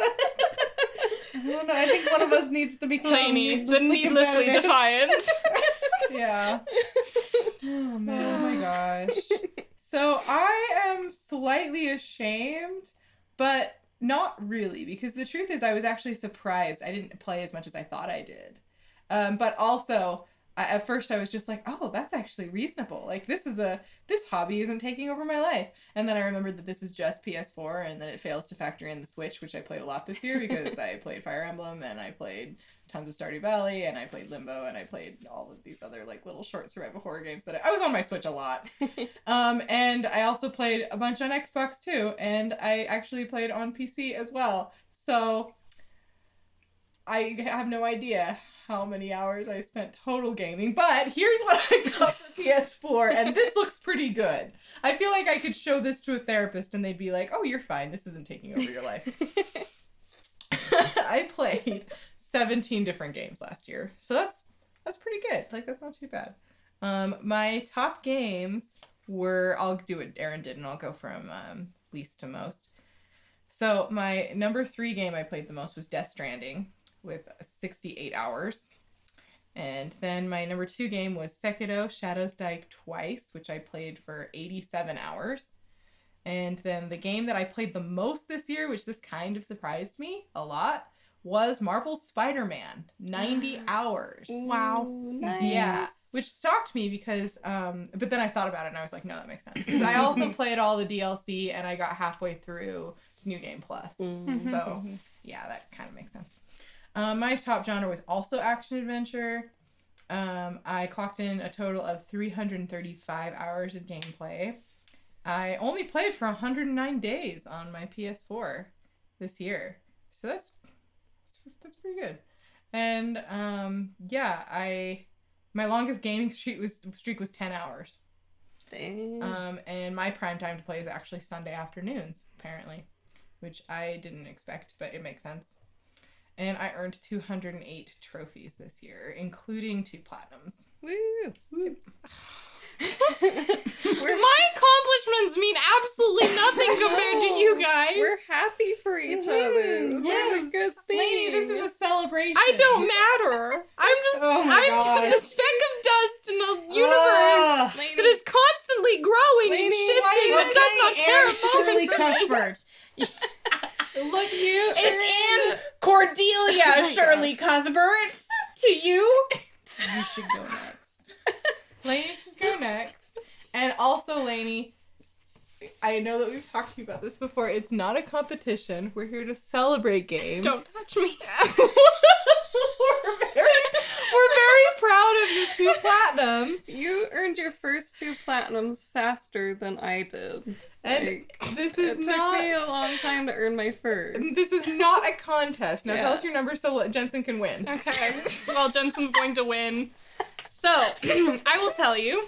I don't know. I think one of us needs to become
Lainey, the needlessly defiant.
Yeah. Oh man, oh my gosh. So I am slightly ashamed, but not really, because the truth is I was actually surprised I didn't play as much as I thought I did. Um, but also, I, at first I was just like, oh, that's actually reasonable. Like this is a this hobby isn't taking over my life. And then I remembered that this is just PS4, and then it fails to factor in the Switch, which I played a lot this year because I played Fire Emblem and I played tons of Stardew Valley and I played Limbo and I played all of these other like little short survival horror games that I, I was on my Switch a lot. um, and I also played a bunch on Xbox too, and I actually played on PC as well. So I have no idea how many hours I spent total gaming, but here's what I got for PS4, and this looks pretty good. I feel like I could show this to a therapist and they'd be like, "Oh, you're fine. This isn't taking over your life." I played 17 different games last year. So that's that's pretty good. Like that's not too bad. Um my top games were I'll do what Aaron did and I'll go from um, least to most. So my number 3 game I played the most was Death Stranding with 68 hours. And then my number 2 game was Sekiro Shadows Die Twice, which I played for 87 hours. And then the game that I played the most this year, which this kind of surprised me a lot, was Marvel's Spider Man. 90 hours.
Wow.
nice.
Yeah. Which shocked me because, um, but then I thought about it and I was like, no, that makes sense. Because I also played all the DLC and I got halfway through New Game Plus.
Mhm.
So, yeah, that kind of makes sense. Um, my top genre was also action adventure. Um, I clocked in a total of 335 hours of gameplay. I only played for 109 days on my PS4 this year, so that's that's pretty good. And um, yeah, I my longest gaming streak was streak was 10 hours.
Dang.
Um, and my prime time to play is actually Sunday afternoons, apparently, which I didn't expect, but it makes sense. And I earned 208 trophies this year, including two platinums.
Woo.
My accomplishments mean absolutely nothing compared to you guys.
We're happy for each other. This is a good thing.
Lady, this is a celebration.
I don't matter. I'm just
Oh
I'm just a speck of dust in a universe.
Lady,
that is constantly growing and shifting
why
but does not care
Anne
a moment
Shirley
for me.
Cuthbert.
Look, you.
It's Anne Cordelia
Oh my
Shirley Cuthbert to you.
You should go next.
Lainey should go next. And also, Lainey, I know that we've talked to you about this before. It's not a competition. We're here to celebrate games.
Don't touch me.
we're very, we're very proud of your two platinums.
You earned your first two platinums faster than I did.
And
Like,
this
it
is
took
not.
me a long time to earn my first.
This is not a contest. Now
Yeah.
tell us your number so Jensen can win.
Okay. Well, Jensen's going to win. So, I will tell you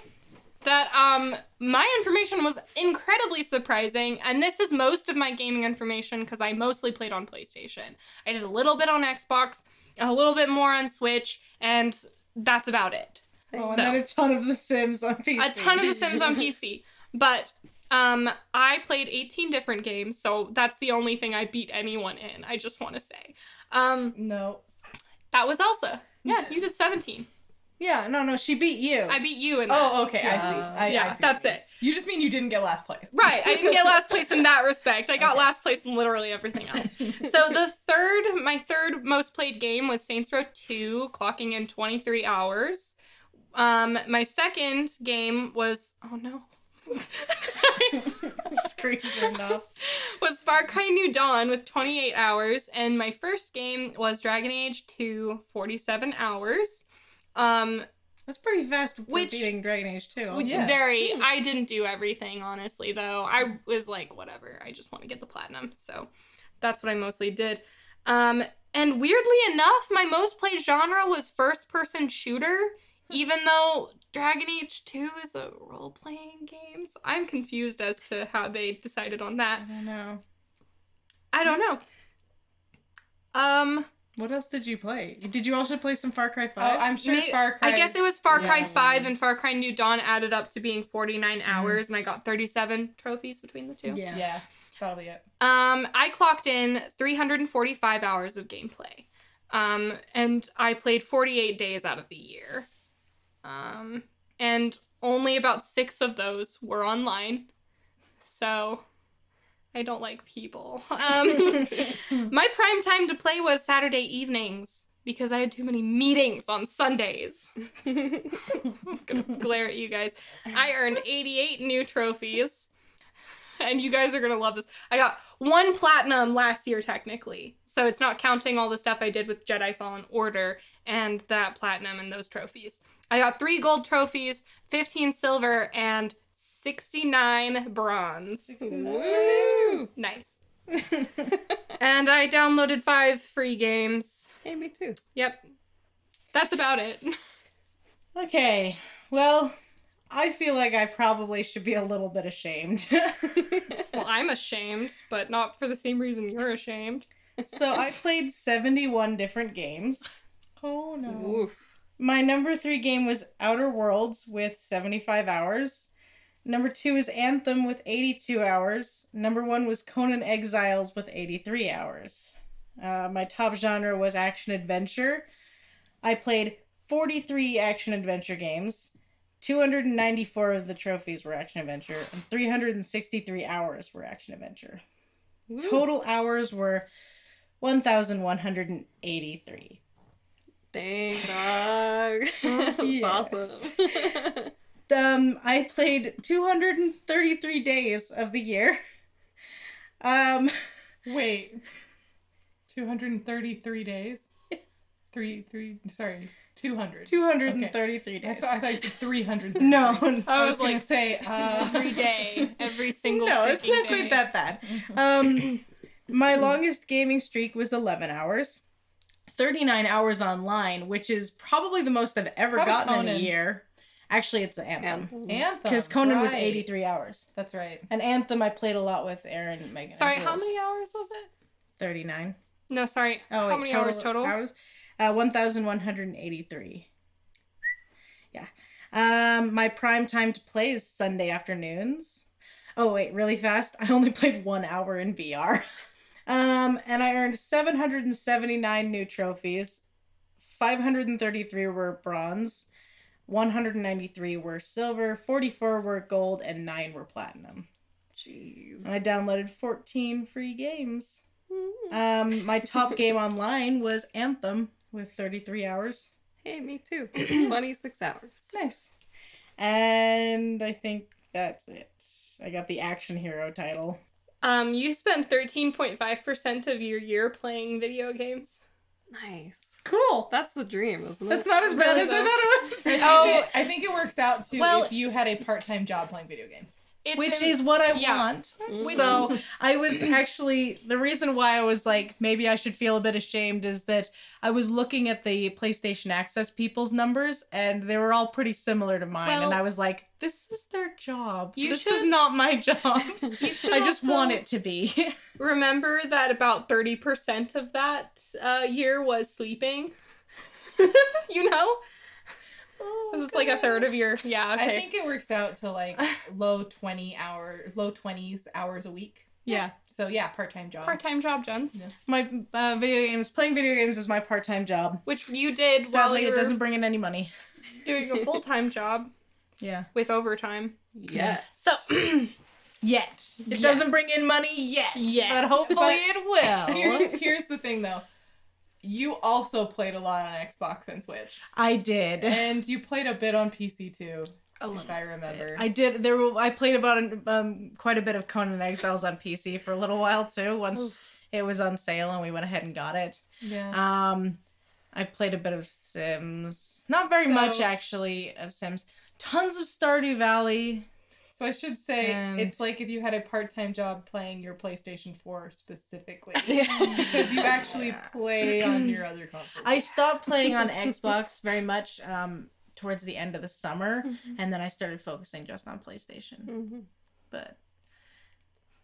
that um my information was incredibly surprising and this is most of my gaming information cuz I mostly played on PlayStation. I did a little bit on Xbox, a little bit more on Switch, and that's about it.
Oh,
So-
and then a ton of The Sims on PC.
A ton of The Sims on PC. But um I played 18 different games, so that's the only thing I beat anyone in. I just want to say. Um
No.
that was Elsa. Yeah, you did 17.
Yeah, no, no, she beat you.
I beat you in that.
Oh, okay. I see.
Yeah.
I, I see
that's it.
You just mean you didn't get last place.
Right, I didn't get last place in that respect. I got
Okay.
last place in literally everything else. So the third, my third most played game was Saints Row 2, clocking in 23 hours. Um, my second game was oh no, Sorry.
Screen turned off.
was Far Cry New Dawn with 28 hours, and my first game was Dragon Age 2, 47 hours. Um,
That's pretty fast for
Which-
beating Dragon Age 2.
was
yeah.
very. I didn't do everything honestly though. I was like, whatever. I just want to get the platinum, so that's what I mostly did. Um, and weirdly enough, my most played genre was first person shooter, even though Dragon Age 2 is a role playing game. So I'm confused as to how they decided on that.
I don't know.
I don't know. Um,
What else did you play? Did you also play some Far Cry 5?
Oh, I'm sure
May-
Far Cry.
I guess it was Far Cry
yeah.
5 and Far Cry New Dawn added up to being 49
Mm-hmm.
hours, and I got 37 trophies between the two.
yeah.
Yeah, that'll be it.
Um, I clocked in 345 hours of gameplay. Um, and I played 48 days out of the year. Um, and only about six of those were online. So I don't like people. Um, my prime time to play was Saturday evenings because I had too many meetings on Sundays. I'm gonna glare at you guys. I earned 88 new trophies. And you guys are gonna love this. I got one platinum last year, technically. So it's not counting all the stuff I did with Jedi Fallen Order and that platinum and those trophies. I got three gold trophies, 15 silver, and 69 bronze.
Woo!
Nice. And I downloaded five free games.
Hey, me too.
Yep. That's about it.
okay. Well, I feel like I probably should be a little bit ashamed.
Well, I'm ashamed, but not for the same reason you're ashamed.
so I played 71 different games.
Oh no.
Oof.
My number three game was Outer Worlds with 75 hours. Number two is Anthem with 82 hours. Number one was Conan Exiles with 83 hours. Uh, my top genre was action adventure. I played 43 action adventure games. 294 of the trophies were action adventure, and 363 hours were action adventure.
Woo.
Total hours were 1,183.
Dang, dog. That's awesome.
um I played 233 days of the year. Um
Wait. 233 days? Three, three, sorry, 200.
233
I
days.
thought, I thought you said 300.
No,
I
I
was,
was
gonna say, uh,
every day, every single day.
no, it's not
day.
quite that bad. Um my longest gaming streak was 11 hours. 39 hours online, which is probably the most I've ever
Probably
gotten in a year. Actually, it's an
Anthem.
Anthem.
Because Conan was 83 hours.
That's right.
An Anthem, I played a lot with Aaron Megan.
Sorry, how many hours was it?
39.
No, sorry.
Oh,
how
wait,
many hours total?
Hours? Uh, 1,183. Yeah. Um, my prime time to play is Sunday afternoons. Oh, wait, really fast? I only played one hour in VR. um, and I earned 779 new trophies. 533 were bronze. 193 were silver. 44 were gold. And 9 were platinum.
Jeez.
And I downloaded 14 free games. Um, my top game online was Anthem with 33 hours.
Hey, me too. 26 hours.
Nice. And I think that's it. I got the action hero title.
Um, you spent 13.5% of your year playing video games.
Nice.
Cool.
That's the dream, isn't it?
That's not as bad
Really
as I thought it was.
I think,
Oh.
it, I think it works out to
Well-
if you had a part-time job playing video games.
It's
Which
in-
is what I
yeah.
want. So I was actually the reason why I was like maybe I should feel a bit ashamed is that I was looking at the PlayStation Access people's numbers and they were all pretty similar to mine and I was like this is their job.
You
this is not my job. I just want it to be.
Remember that about 30% of that uh, year was sleeping? you know? Because it's like a third of your. Yeah,
I think it works out to like low 20 hour, low 20s hours a week.
Yeah.
So yeah, part-time job.
Part time job, Jens.
My uh, video games, playing video games is my part-time job.
Which you did while
Sadly,
you
it doesn't bring in any money.
doing a full time job
Yeah.
with overtime.
Yeah.
So,
Yet. It
Yet.
doesn't bring in money yet.
Yet.
But hopefully
But
it will.
Here's here's the thing though. You also played a lot on Xbox and Switch,
I did.
and you played a bit on PC too,
A
if I remember.
I did. There, were, I played about um, quite a bit of Conan Exiles on PC for a little while too. Once it was on sale, and we went ahead and got it.
yeah.
Um, I played a bit of Sims. Not very much actually of Sims. Tons of Stardew Valley.
So I should say
And-
it's like if you had a part-time job playing your PlayStation 4 specifically. because you actually play on your other consoles.
I stopped playing on Xbox very much um, towards the end of the summer, and then I started focusing just on PlayStation.
Mhm.
But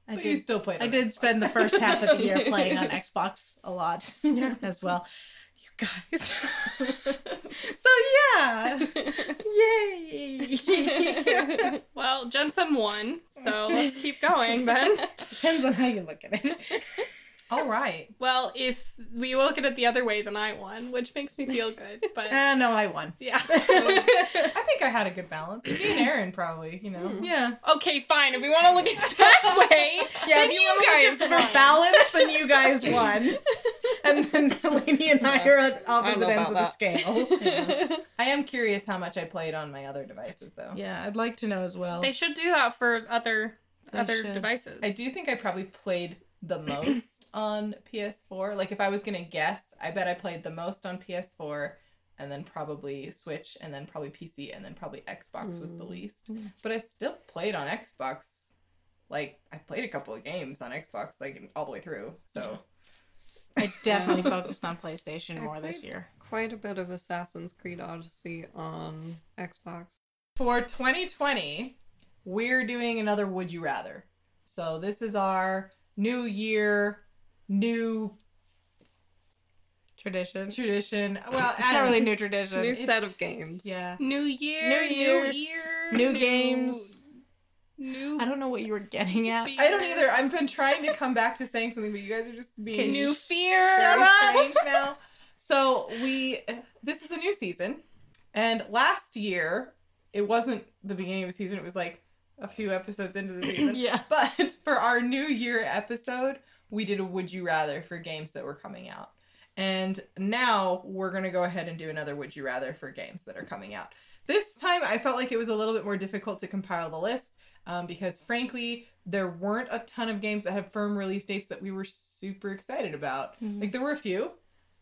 I
but
did.
still played.
I did
Xbox.
spend the first half of the year playing on Xbox a lot
Yeah.
as well. Guys. so yeah, yay!
Well, Jensen won, so let's keep going then.
Depends on how you look at it.
All right.
Well, if we look at it the other way, then I won, which makes me feel good. But
Uh, no, I won.
yeah.
I think I had a good balance. Me and Aaron probably, you know.
Yeah.
Okay, fine. If we want to look at it that way,
Yeah,
then
if
you,
wanna
guys
look at
won.
for balance, then you guys won. And then Lainey and I are at opposite ends of the
about
scale.
I am curious how much I played on my other devices though.
Yeah, I'd like to know as well.
They should do that for other
They
other
should.
devices.
I do think I probably played the most on PS4. Like if I was gonna guess, I bet I played the most on PS4 and then probably Switch and then probably PC and then probably Xbox was the
Mm.
least.
Mm.
But I still played on Xbox. Like I played a couple of games on Xbox like all the way through. So
I definitely focused on PlayStation
I
more this year.
Quite a bit of Assassin's Creed Odyssey on Xbox.
for 2020, we're doing another Would You Rather. So this is our new year, new
Tradition.
tradition. Well,
It's not really new tradition.
New
it's-
set of games.
Yeah.
New year,
New year,
new year,
new games.
new.
I don't know what you were getting at.
I don't either. I've been trying to come back to saying something, but you guys are just being
New fear.
very
up.
strange now. So we, this is a new season, and last year it wasn't the beginning of a season. It was like a few episodes into the season.
yeah.
But for our new year episode, we did a would you rather for games that were coming out. And now we're going to go ahead and do another would you rather for games that are coming out. This time I felt like it was a little bit more difficult to compile the list um, because, frankly, there weren't a ton of games that had firm release dates that we were super excited about.
Mhm.
Like, there were a few,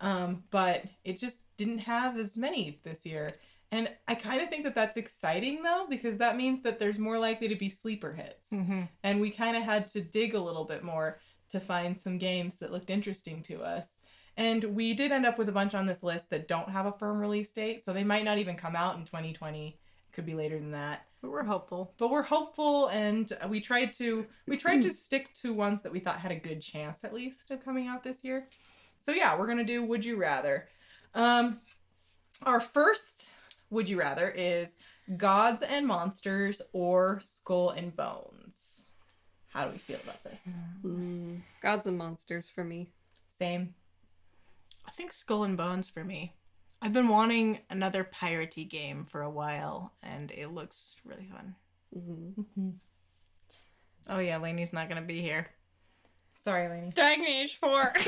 um, but it just didn't have as many this year. And I kind of think that that's exciting though, because that means that there's more likely to be sleeper hits
Mm-hmm.
and we kind of had to dig a little bit more to find some games that looked interesting to us. And we did end up with a bunch on this list that don't have a firm release date, so they might not even come out in 2020. It Could be later than that.
But we're hopeful.
But we're hopeful and we tried to we tried to stick to ones that we thought had a good chance at least of coming out this year. So yeah, we're going to do would you rather. Um our first would you rather is Gods and Monsters or Skull and Bones. How do we feel about this?
Mm, Gods and Monsters for me.
Same.
I think Skull and Bones for me. I've been wanting another piratey game for a while, and it looks really fun.
Mhm.
Oh yeah, Lainey's not gonna be here.
Sorry, Lainey.
Dragon Age 4.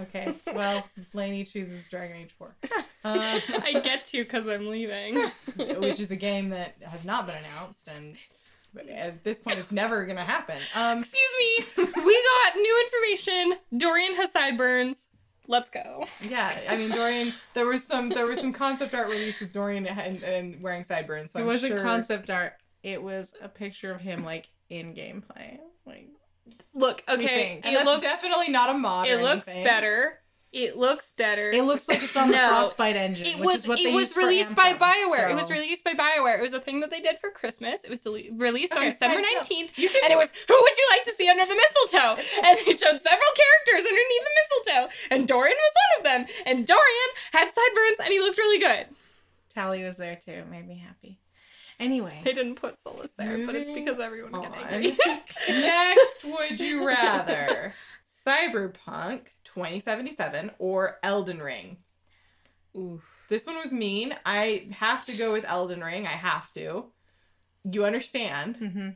Okay. Well, Lainey chooses Dragon Age 4. Uh,
I get to because I'm leaving.
which is a game that has not been announced and but at this point it's never gonna happen. Um
Excuse me. We got new information. Dorian has sideburns. Let's go.
yeah, I mean Dorian there was some there was some concept art released with Dorian and, and wearing sideburns. So
it
I'm
wasn't
sure-
concept art. It was a picture of him like in gameplay. Like
Look, okay.
And
It
that's
looks
definitely not a mod.
it
or
looks
anything.
better. It looks better.
it looks like it's on the Frostbite engine.
It
which
was
is what
it
they
was
use for
released by
Anthem,
BioWare. It was released by BioWare. It was a thing that they did for Christmas. It was dele- released
Okay,
on December 19th.
Can
And it was who would you like to see under the mistletoe? And they showed several characters underneath the mistletoe, and Dorian was one of them. And Dorian had sideburns, and he looked really good.
Tally was there too. It Made me happy. Anyway,
They didn't put Solas there, but it's because everyone got
on.
angry.
Next, would you rather Cyberpunk 2077 or Elden Ring?
Oof.
This one was mean. I have to go with Elden Ring. I have to. You understand.
hmm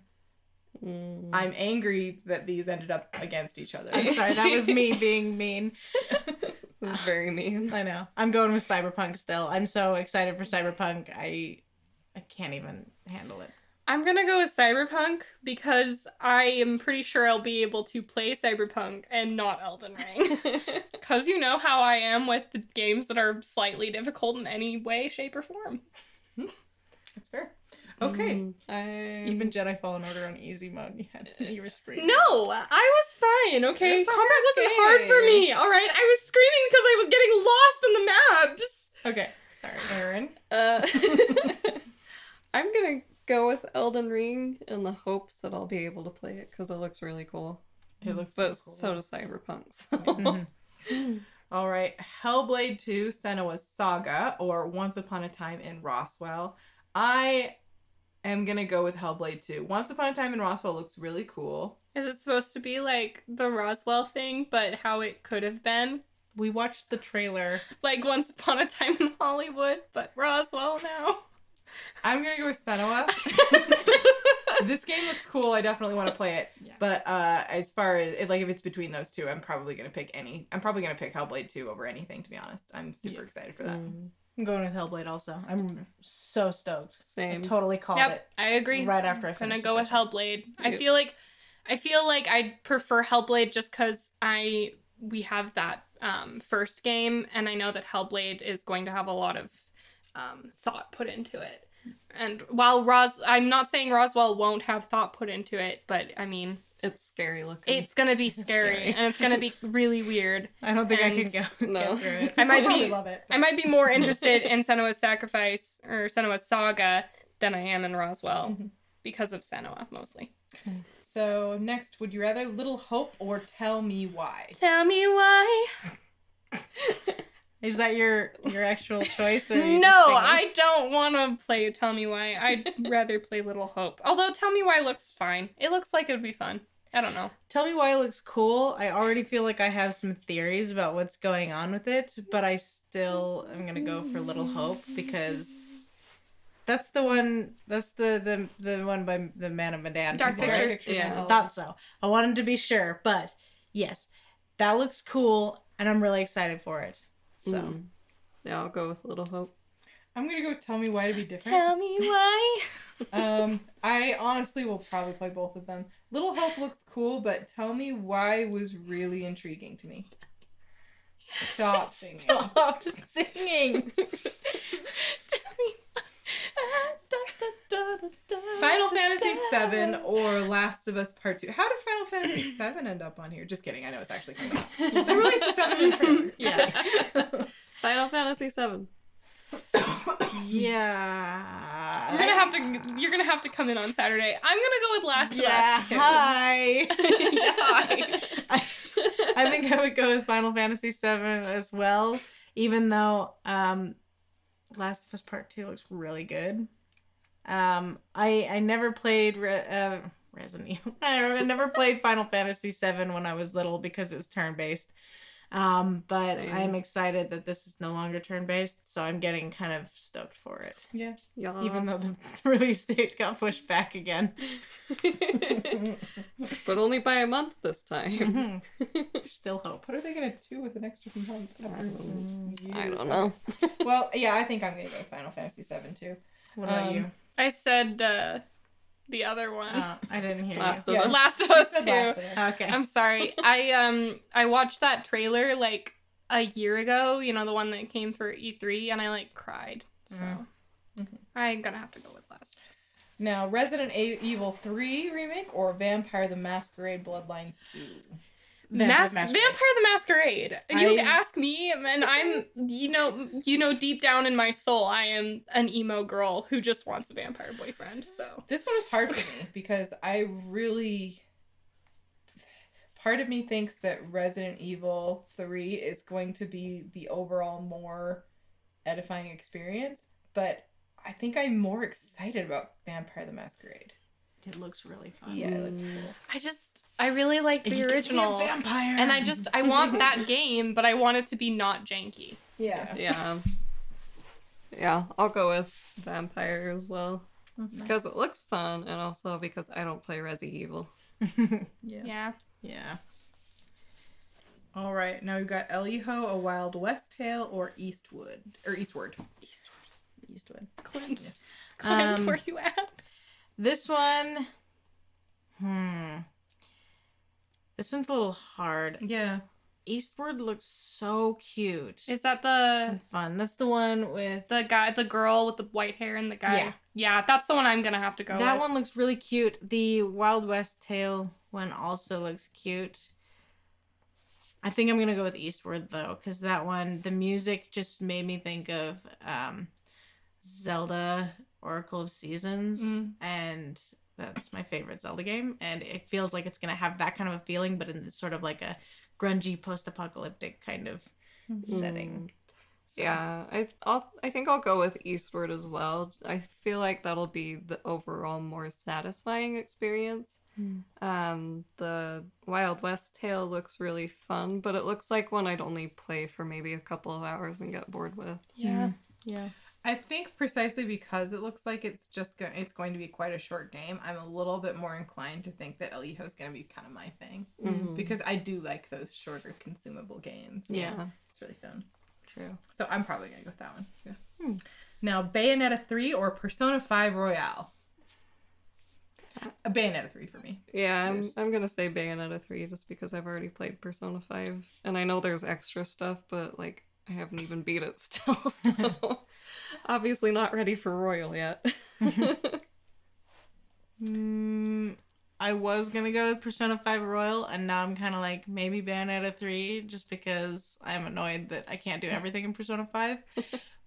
Mm.
I'm angry that these ended up against each other.
I'm sorry. That was me being mean.
This is very mean.
I know. I'm going with Cyberpunk still. I'm so excited for Cyberpunk. I I can't even handle it.
I'm gonna go with Cyberpunk because I am pretty sure I'll be able to play Cyberpunk and not Elden Ring. Because you know how I am with the games that are slightly difficult in any way, shape, or form.
That's fair. Okay.
I
Even Jedi Fallen Order on easy mode, you had you were screaming.
No, I was fine, okay? Combat wasn't hard for me, alright? I was screaming because I was getting lost in the maps.
Okay. Sorry, Aaron.
Uh, I'm gonna go with Elden Ring in the hopes that I'll be able to play it because it looks really cool.
It looks
But
so cool.
so does Cyberpunk. So.
Mhm.
All right, Hellblade 2 Senua's Saga or Once Upon a Time in Roswell. I am going to go with Hellblade 2. Once Upon a Time in Roswell looks really cool.
Is it supposed to be like the Roswell thing, but how it could have been?
We watched the trailer.
Like Once Upon a Time in Hollywood, but Roswell now.
I'm going to go with Senua. this game looks cool. I definitely want to play it.
Yeah.
But uh as far as like if it's between those two, I'm probably going to pick any. I'm probably going to pick Hellblade 2 over anything to be honest. I'm super
Yeah.
excited for that.
Mm,
I'm going with Hellblade also. I'm so stoked. I
Same.
totally called
yep,
it.
I agree.
right after I
I'm gonna go with
first
Hellblade. I feel like I feel like I prefer Hellblade just because I we have that um, first game, and I know that Hellblade is going to have a lot of um, thought put into it. And while Ros, I'm not saying Roswell won't have thought put into it, but I mean
It's scary looking.
it's gonna be scary,
scary.
and it's gonna be really weird.
I don't think I
And-
can go
No.
get through it.
I might be-
love it.
I might be more interested in Senua's Sacrifice or Senua's Saga than I am in Roswell
Mhm.
because of Senua mostly.
So, next, would you rather Little Hope or Tell Me Why?
Tell me why.
Is that your your actual choice? Or
No. I don't want to play Tell Me Why. I'd rather play Little Hope. Although Tell Me Why looks fine. It looks like it would be fun. I don't know.
Tell me why it looks cool. I already feel like I have some theories about what's going on with it, but I still am gonna go for Little Hope because that's the one. That's the the the one by the Man of Medan.
Dark
people, right?
Pictures.
Yeah.
I thought so. I wanted to be sure, but yes, that looks cool, and I'm really excited for it. So
Mm. Yeah, I'll go with Little Hope.
I'm gonna go Tell Me Why to be different.
Tell me why.
um, I honestly will probably play both of them. Little Hope looks cool, but Tell Me Why was really intriguing to me. Stop singing.
stop singing.
Final Fantasy
da.
VII or Last of Us Part Two. How did Final Fantasy VII end up on here? Just kidding. I know it's actually coming out. They released a seven.
Yeah.
Final Fantasy VII.
yeah.
You're gonna have to. You're gonna have to come in on Saturday. I'm gonna go with Last of
yeah.
Us too.
Hi.
Yeah, hi.
I, I think I would go with Final Fantasy VII as well, even though um, Last of Us Part Two looks really good. Um, I I never played Re- uh, Resident Evil. I never played Final Fantasy VII when I was little because it was turn based. Um, but
Same.
I'm excited that this is no longer turn based, so I'm getting kind of stoked for it.
Yeah.
Even though the release date got pushed back again.
but only by a month this time.
Mhm. Still hope.
What are they gonna do with an extra month?
I don't know.
Well, yeah, I think I'm gonna go with Final Fantasy VII too.
What about
Um,
you?
I said uh, the other one.
Oh, I didn't hear
Last
you.
of Us.
Last of Us
said
too.
Last of Us.
Okay.
I'm sorry. I um I watched that trailer like a year ago. You know the one that came for E3, and I like cried. So
Mhm.
Mhm.
I'm gonna have to go with Last of Us.
Now, Resident Evil 3 remake or Vampire the Masquerade Bloodlines 2?
Vampire
Mas-
the Masquerade.
Vampire the Masquerade. You
I-
ask me, and I'm you know you know deep down in my soul, I am an emo girl who just wants a vampire boyfriend. So
This one is hard for me because I really. Part of me thinks that Resident Evil 3 is going to be the overall more edifying experience, but I think I'm more excited about Vampire the Masquerade.
It looks really fun.
Yeah, that's
Mm.
cool.
I just I really like the
you get to be a
original.
vampire.
And I just I want that game, but I want it to be not janky.
Yeah.
Yeah. Yeah, I'll go with Vampire as well. Because it looks fun and also because I don't play Resi Evil.
yeah.
Yeah.
Yeah.
All right, now we've got El Hijo, A Wild West Tale, or Eastwood or Eastward.
Eastward, Eastwood.
Clint. Clint,
Um,
where you at?
This one. Hmm. This one's a little hard.
Yeah.
Eastward looks so cute
Is that the
and fun. That's the one with.
the guy, the girl with the white hair and the guy?
Yeah.
Yeah, that's the one I'm gonna have to go
that
with.
one looks really cute. The Wild West Tale one also looks cute. I think I'm gonna go with Eastward though, because that one, the music just made me think of um, Zelda Oracle of Seasons,
Mm.
and that's my favorite Zelda game. And it feels like it's gonna have that kind of a feeling, but in sort of like a grungy post-apocalyptic kind of setting. So-
Yeah, I I'll, I think I'll go with Eastward as well. I feel like that'll be the overall more satisfying experience.
Hmm.
Um, the Wild West tale looks really fun, but it looks like one I'd only play for maybe a couple of hours and get bored with.
Yeah.
Yeah.
I think precisely because it looks like it's just go- it's going to be quite a short game, I'm a little bit more inclined to think that El Hijo is going to be kind of my thing
Mhm.
because I do like those shorter consumable games.
Yeah,
It's really fun.
true.
So I'm probably going to go with that one. Yeah.
Hmm.
Now, Bayonetta 3 or Persona 5 Royal? A Bayonetta 3 for me.
Yeah, I'm, I'm gonna say Bayonetta 3 just because I've already played Persona 5. And I know there's extra stuff, but like I haven't even beat it still, so obviously not ready for Royal yet.
Mm, I was gonna go with Persona 5 Royal, and now I'm kind of like maybe Bayonetta 3, just because I'm annoyed that I can't do everything in Persona 5.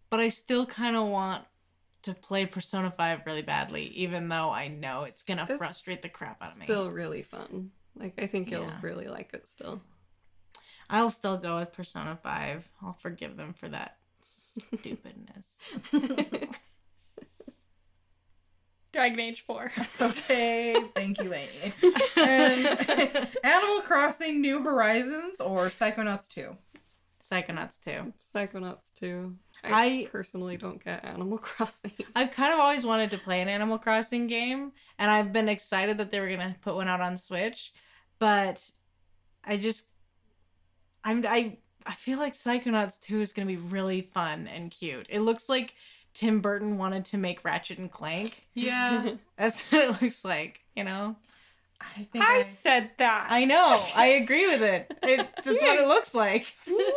but I still kind of want to play Persona 5 really badly, even though I know it's gonna
It's
frustrate the crap out of me.
still really fun. Like I think you'll
Yeah.
really like it still.
I'll still go with Persona 5. I'll forgive them for that stupidness.
Dragon Age 4.
Okay, thank you, Lainey. And Animal Crossing New Horizons or Psychonauts 2?
Psychonauts 2.
Psychonauts 2. I,
I-
personally don't get Animal Crossing.
I've kind of always wanted to play an Animal Crossing game, and I've been excited that they were gonna put one out on Switch, but I just, I'm I I feel like Psychonauts 2 is gonna be really fun and cute. It looks like Tim Burton wanted to make Ratchet and Clank.
Yeah,
That's what it looks like, you know.
I think
I
I,
said that.
I know. I agree with it. it that's what it looks like.
To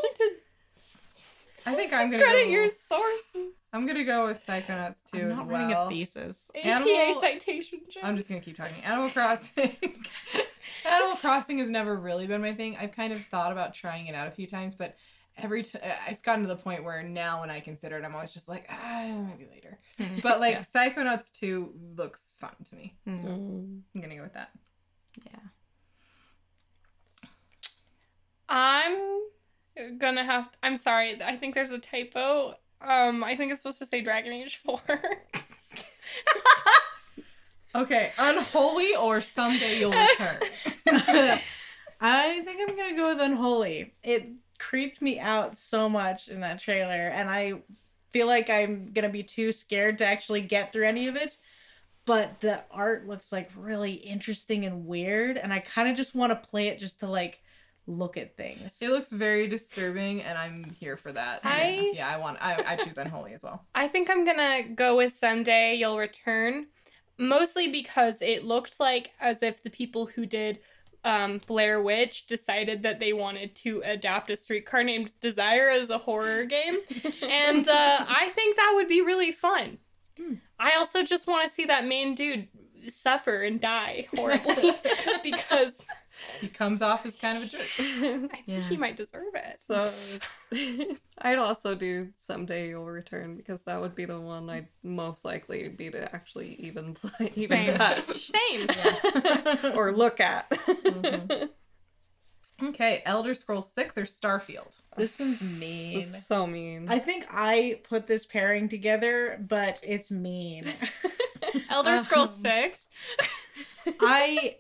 I think I'm gonna
credit
go,
your sources.
I'm gonna go with Psychonauts too.
I'm
as
not
well.
writing a thesis.
APA
Animal-
citation. Jen.
I'm just gonna keep talking. Animal Crossing. Animal Crossing has never really been my thing. I've kind of thought about trying it out a few times, but every t- uh, it's gotten to the point where now when I consider it, I'm always just like, ah, maybe later. But like
Yeah.
Psychonauts 2 looks fun to me.
Mm.
So
Mm.
I'm gonna go with that.
Yeah.
I'm gonna have. I'm sorry. I think there's a typo. Um, I think it's supposed to say Dragon Age Four.
Okay, Unholy or Someday You'll Return.
I think I'm gonna go with Unholy. It creeped me out so much in that trailer, and I feel like I'm gonna be too scared to actually get through any of it. But the art looks like really interesting and weird, and I kind of just want to play it just to like look at things.
It looks very disturbing, and I'm here for that.
I-
yeah, I want. I, I choose Unholy as well.
I think I'm gonna go with Someday You'll Return, mostly because it looked like as if the people who did um, Blair Witch decided that they wanted to adapt a streetcar named Desire as a horror game. and uh, I think that would be really fun.
Hmm.
I also just want to see that main dude suffer and die horribly because
He comes off as kind of a jerk.
I think
Yeah.
he might deserve it.
So I'd also do someday you'll return because that would be the one I'd most likely be to actually even play, even
Same.
touch,
Same.
or look at.
Mhm. Okay, Elder Scrolls 6 or Starfield?
this one's mean.
It's so mean.
I think I put this pairing together, but it's mean.
Elder Scrolls
Um,
6.
I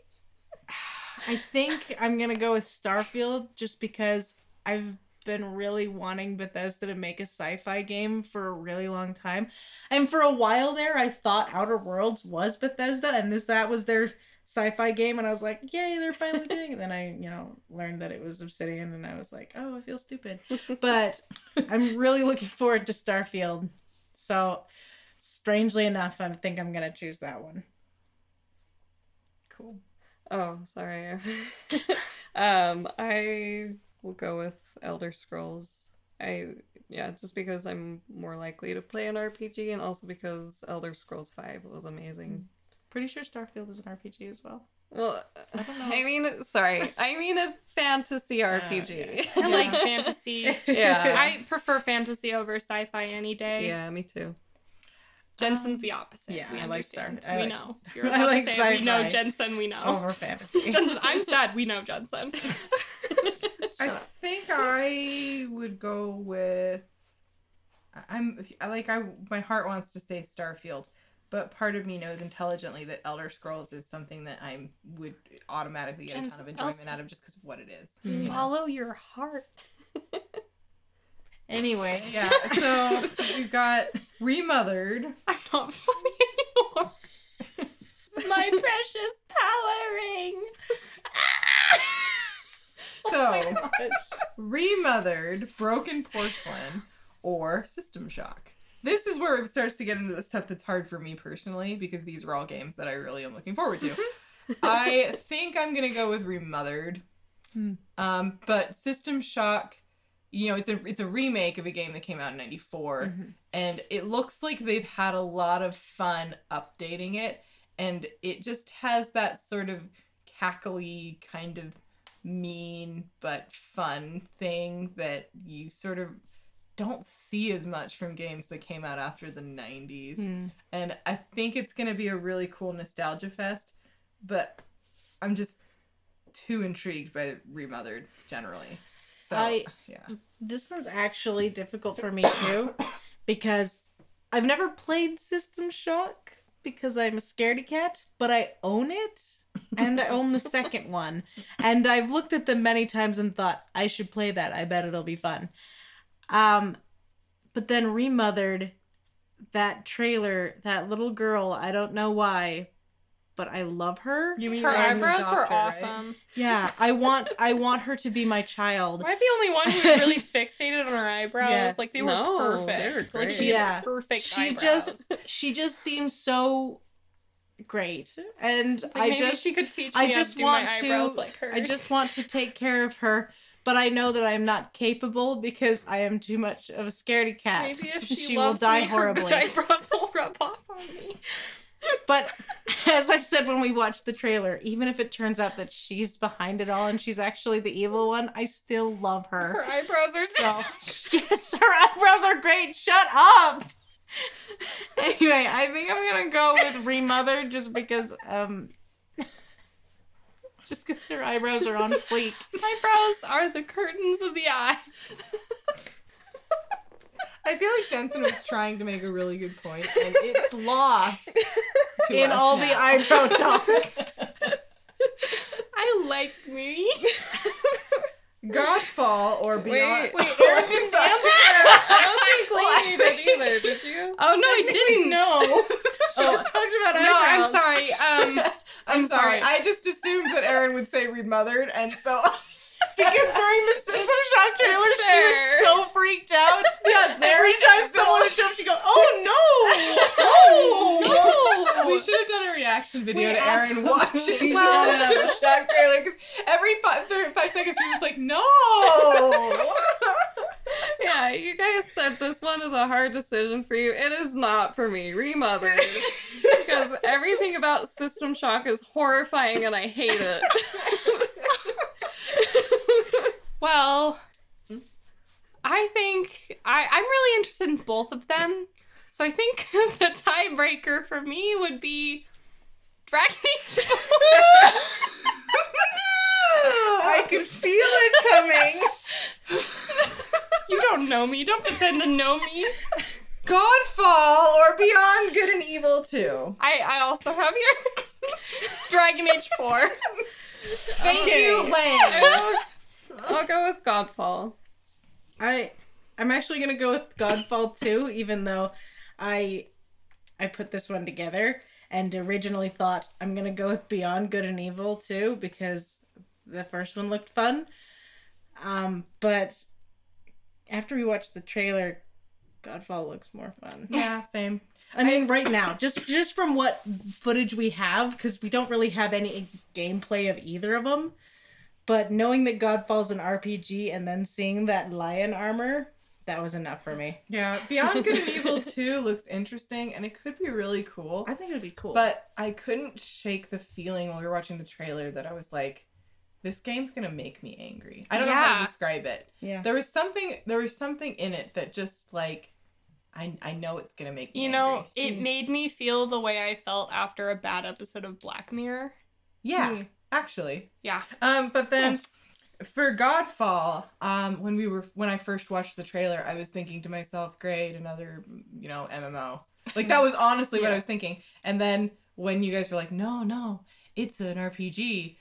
I think I'm gonna go with Starfield just because I've been really wanting Bethesda to make a sci-fi game for a really long time. And for a while there I thought Outer Worlds was Bethesda and this that was their sci-fi game and I was like, yay, they're finally doing it. Then I, you know, learned that it was Obsidian and I was like, oh, I feel stupid. But I'm really looking forward to Starfield. So strangely enough, I think I'm gonna choose that one.
Cool.
Oh, sorry. um, I will go with Elder Scrolls. I yeah, just because I'm more likely to play an RPG, and also because Elder Scrolls Five was amazing.
Pretty sure Starfield is an RPG as well.
Well,
I don't know.
I mean, sorry, I mean a fantasy RPG.
I like fantasy.
Yeah.
I prefer fantasy over sci-fi any day.
yeah, me too.
Jensen's the opposite.
yeah,
we
I like Star-
understand.
I
we
like
know.
Star-
You're
I
allowed
like
to say we know. Jensen. We know.
Oh, over fantasy.
Jensen, I'm sad. We know Jensen.
I
up.
think I would go with. I- I'm like I my heart wants to say Starfield, but part of me knows intelligently that Elder Scrolls is something that I would automatically get a ton of enjoyment
also-
out of just because of what it is. You know?
Follow your heart.
Anyway,
Yeah, so we've got Remothered.
I'm not funny anymore. My precious power ring.
So Remothered, Broken Porcelain, or System Shock. This is where it starts to get into the stuff that's hard for me personally because these are all games that I really am looking forward to. I think I'm gonna go with Remothered.
Hmm.
Um, but System Shock, you know, it's a it's a remake of a game that came out in '94,
Mhm.
and it looks like they've had a lot of fun updating it, and it just has that sort of cackly kind of mean but fun thing that you sort of don't see as much from games that came out after the 90s
Mm.
and I think it's gonna be a really cool nostalgia fest. But I'm just too intrigued by Remothered generally. So
I-
yeah,
this one's actually difficult for me too because I've never played System Shock because I'm a scaredy cat, but I own it and I own the second one. And I've looked at them many times and thought I should play that. I bet it'll be fun. Um but then remothered that trailer, that little girl, I don't know why, but I love her.
you mean
Her
you're
eyebrows
adopt
were
her, right?
awesome.
Yeah, I want I want her to be my child.
Am I the only one who's really fixated on her eyebrows?
Yes.
Like they were
No,
perfect.
they were
Like
great.
she had
Yeah.
perfect
she
eyebrows.
just she just seems so great and
Like,
i
maybe
just
she could teach me
I
how
just
to do
want
my
to-
eyebrows like hers.
i just want to take care of her but i know that i'm not capable because i am too much of a scaredy cat
Maybe if she,
she will
loves
die
me, her
horribly
good eyebrows will rub off on me.
But as i said when we watched the trailer even if it turns out that she's behind it all and she's actually the evil one i still love her
Her eyebrows are so.
So, yes, her eyebrows are great. Shut up. anyway, I think I'm gonna go with remothered just because um just because her eyebrows are on fleek.
eyebrows are the curtains of the eyes.
I feel like Jensen was trying to make a really good point, and it's lost to
In
us
all the
now.
eyebrow talk.
I like me.
Godfall or Beyond.
Wait,
Wait, Erin didn't answer.
I don't think Lainey did either. Did you?
Oh no, I didn't.
No. She
Oh.
just talked about
No, I'm sorry. Um,
I'm
I'm
sorry.
sorry.
I just assumed that Erin would say remothered, and so
Because during the System Shock trailer, she was so freaked out.
yeah,
Every time someone would jump, she'd go, "Oh no! Oh
no.
We should have done a reaction video
We
to
Aaron
watching
should
the
have.
System Shock trailer because every five, five seconds you're just like, no.
Yeah, you guys said this one is a hard decision for you. It is not for me. Remothered. because everything about System Shock is horrifying and I hate it.
Well, I think I, I'm really interested in both of them. So I think the tiebreaker for me would be Dragon Age 4.
I could feel it coming.
you don't know me. Don't pretend to know me.
Godfall or Beyond Good and Evil 2.
I, I also have your Dragon Age 4.
Thank
Okay.
you, Lane.
I'll, I'll go with Godfall.
I I'm actually gonna go with Godfall too, even though I I put this one together and originally thought I'm gonna go with Beyond Good and Evil too because the first one looked fun. Um, but after we watched the trailer, Godfall looks more fun.
Yeah, same.
I mean, right now, just just from what footage we have, because we don't really have any gameplay of either of them. But knowing that Godfall's an RPG and then seeing that lion armor, that was enough for me.
Yeah, Beyond Good and Evil 2 looks interesting and it could be really cool.
I think it would be cool.
But I couldn't shake the feeling while we were watching the trailer that I was like, this game's gonna make me angry. I don't know how to describe it.
yeah,
There was something there was something in it that just like I I know it's gonna make me
You know,
angry.
it
Mm.
made me feel the way I felt after a bad episode of Black Mirror.
Yeah,
Mm.
Actually.
Yeah.
Um, but then for Godfall, um, when we were when I first watched the trailer, I was thinking to myself, "Great, another you know MMO." Like that was honestly what I was thinking. And then when you guys were like, "No, no, it's an RPG,"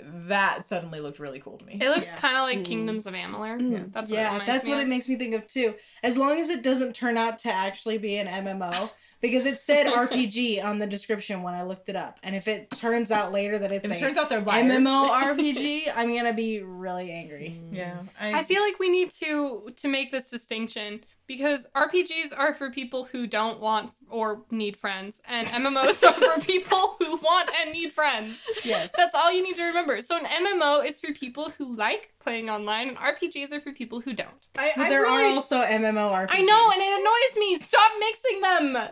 that suddenly looked really cool to me.
It looks
Yeah.
kind of like
Mm.
Kingdoms of Amalur.
Mm.
That's what
yeah,
reminds
that's
me
what
of.
it makes me think of too. As long as it doesn't turn out to actually be an MMO, because it said RPG on the description when I looked it up, and if it turns out later that it's
If
a
it turns out they're liars.
MMO RPG, I'm gonna be really angry. Mm.
yeah,
I feel like we need to to make this distinction because RPGs are for people who don't want or need friends, and MMOs are for people who want and need friends.
Yes.
That's all you need to remember. So an MMO is for people who like playing online, and RPGs are for people who don't.
I,
But
I
there
really,
are also MMORPGs.
I know, and it annoys me. Stop mixing them.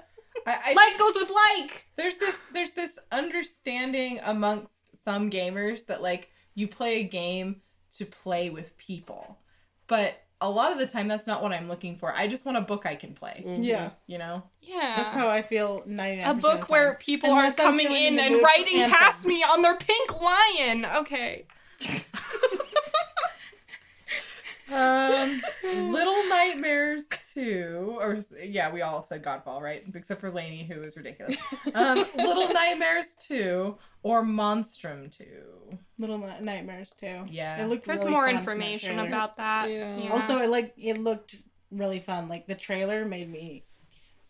I, I
Like goes with like.
there's this there's this understanding amongst some gamers that like you play a game to play with people but a lot of the time that's not what i'm looking for i just want a book i can play
Mhm.
Yeah,
you know
Yeah.
that's how I feel. Ninety nine.
a book where people
Unless
are coming
feeling
in and
mood for
writing
Anthem.
past me on their pink lion. Okay.
um little nightmares 2 or yeah we all said godfall right except for Lainey who is ridiculous um little nightmares 2 or monstrum 2
Little Nightmares too.
Yeah.
it looked.
There's
really
more
fun from that
information
trailer.
about that.
Yeah.
Also, it like it looked really fun. Like the trailer made me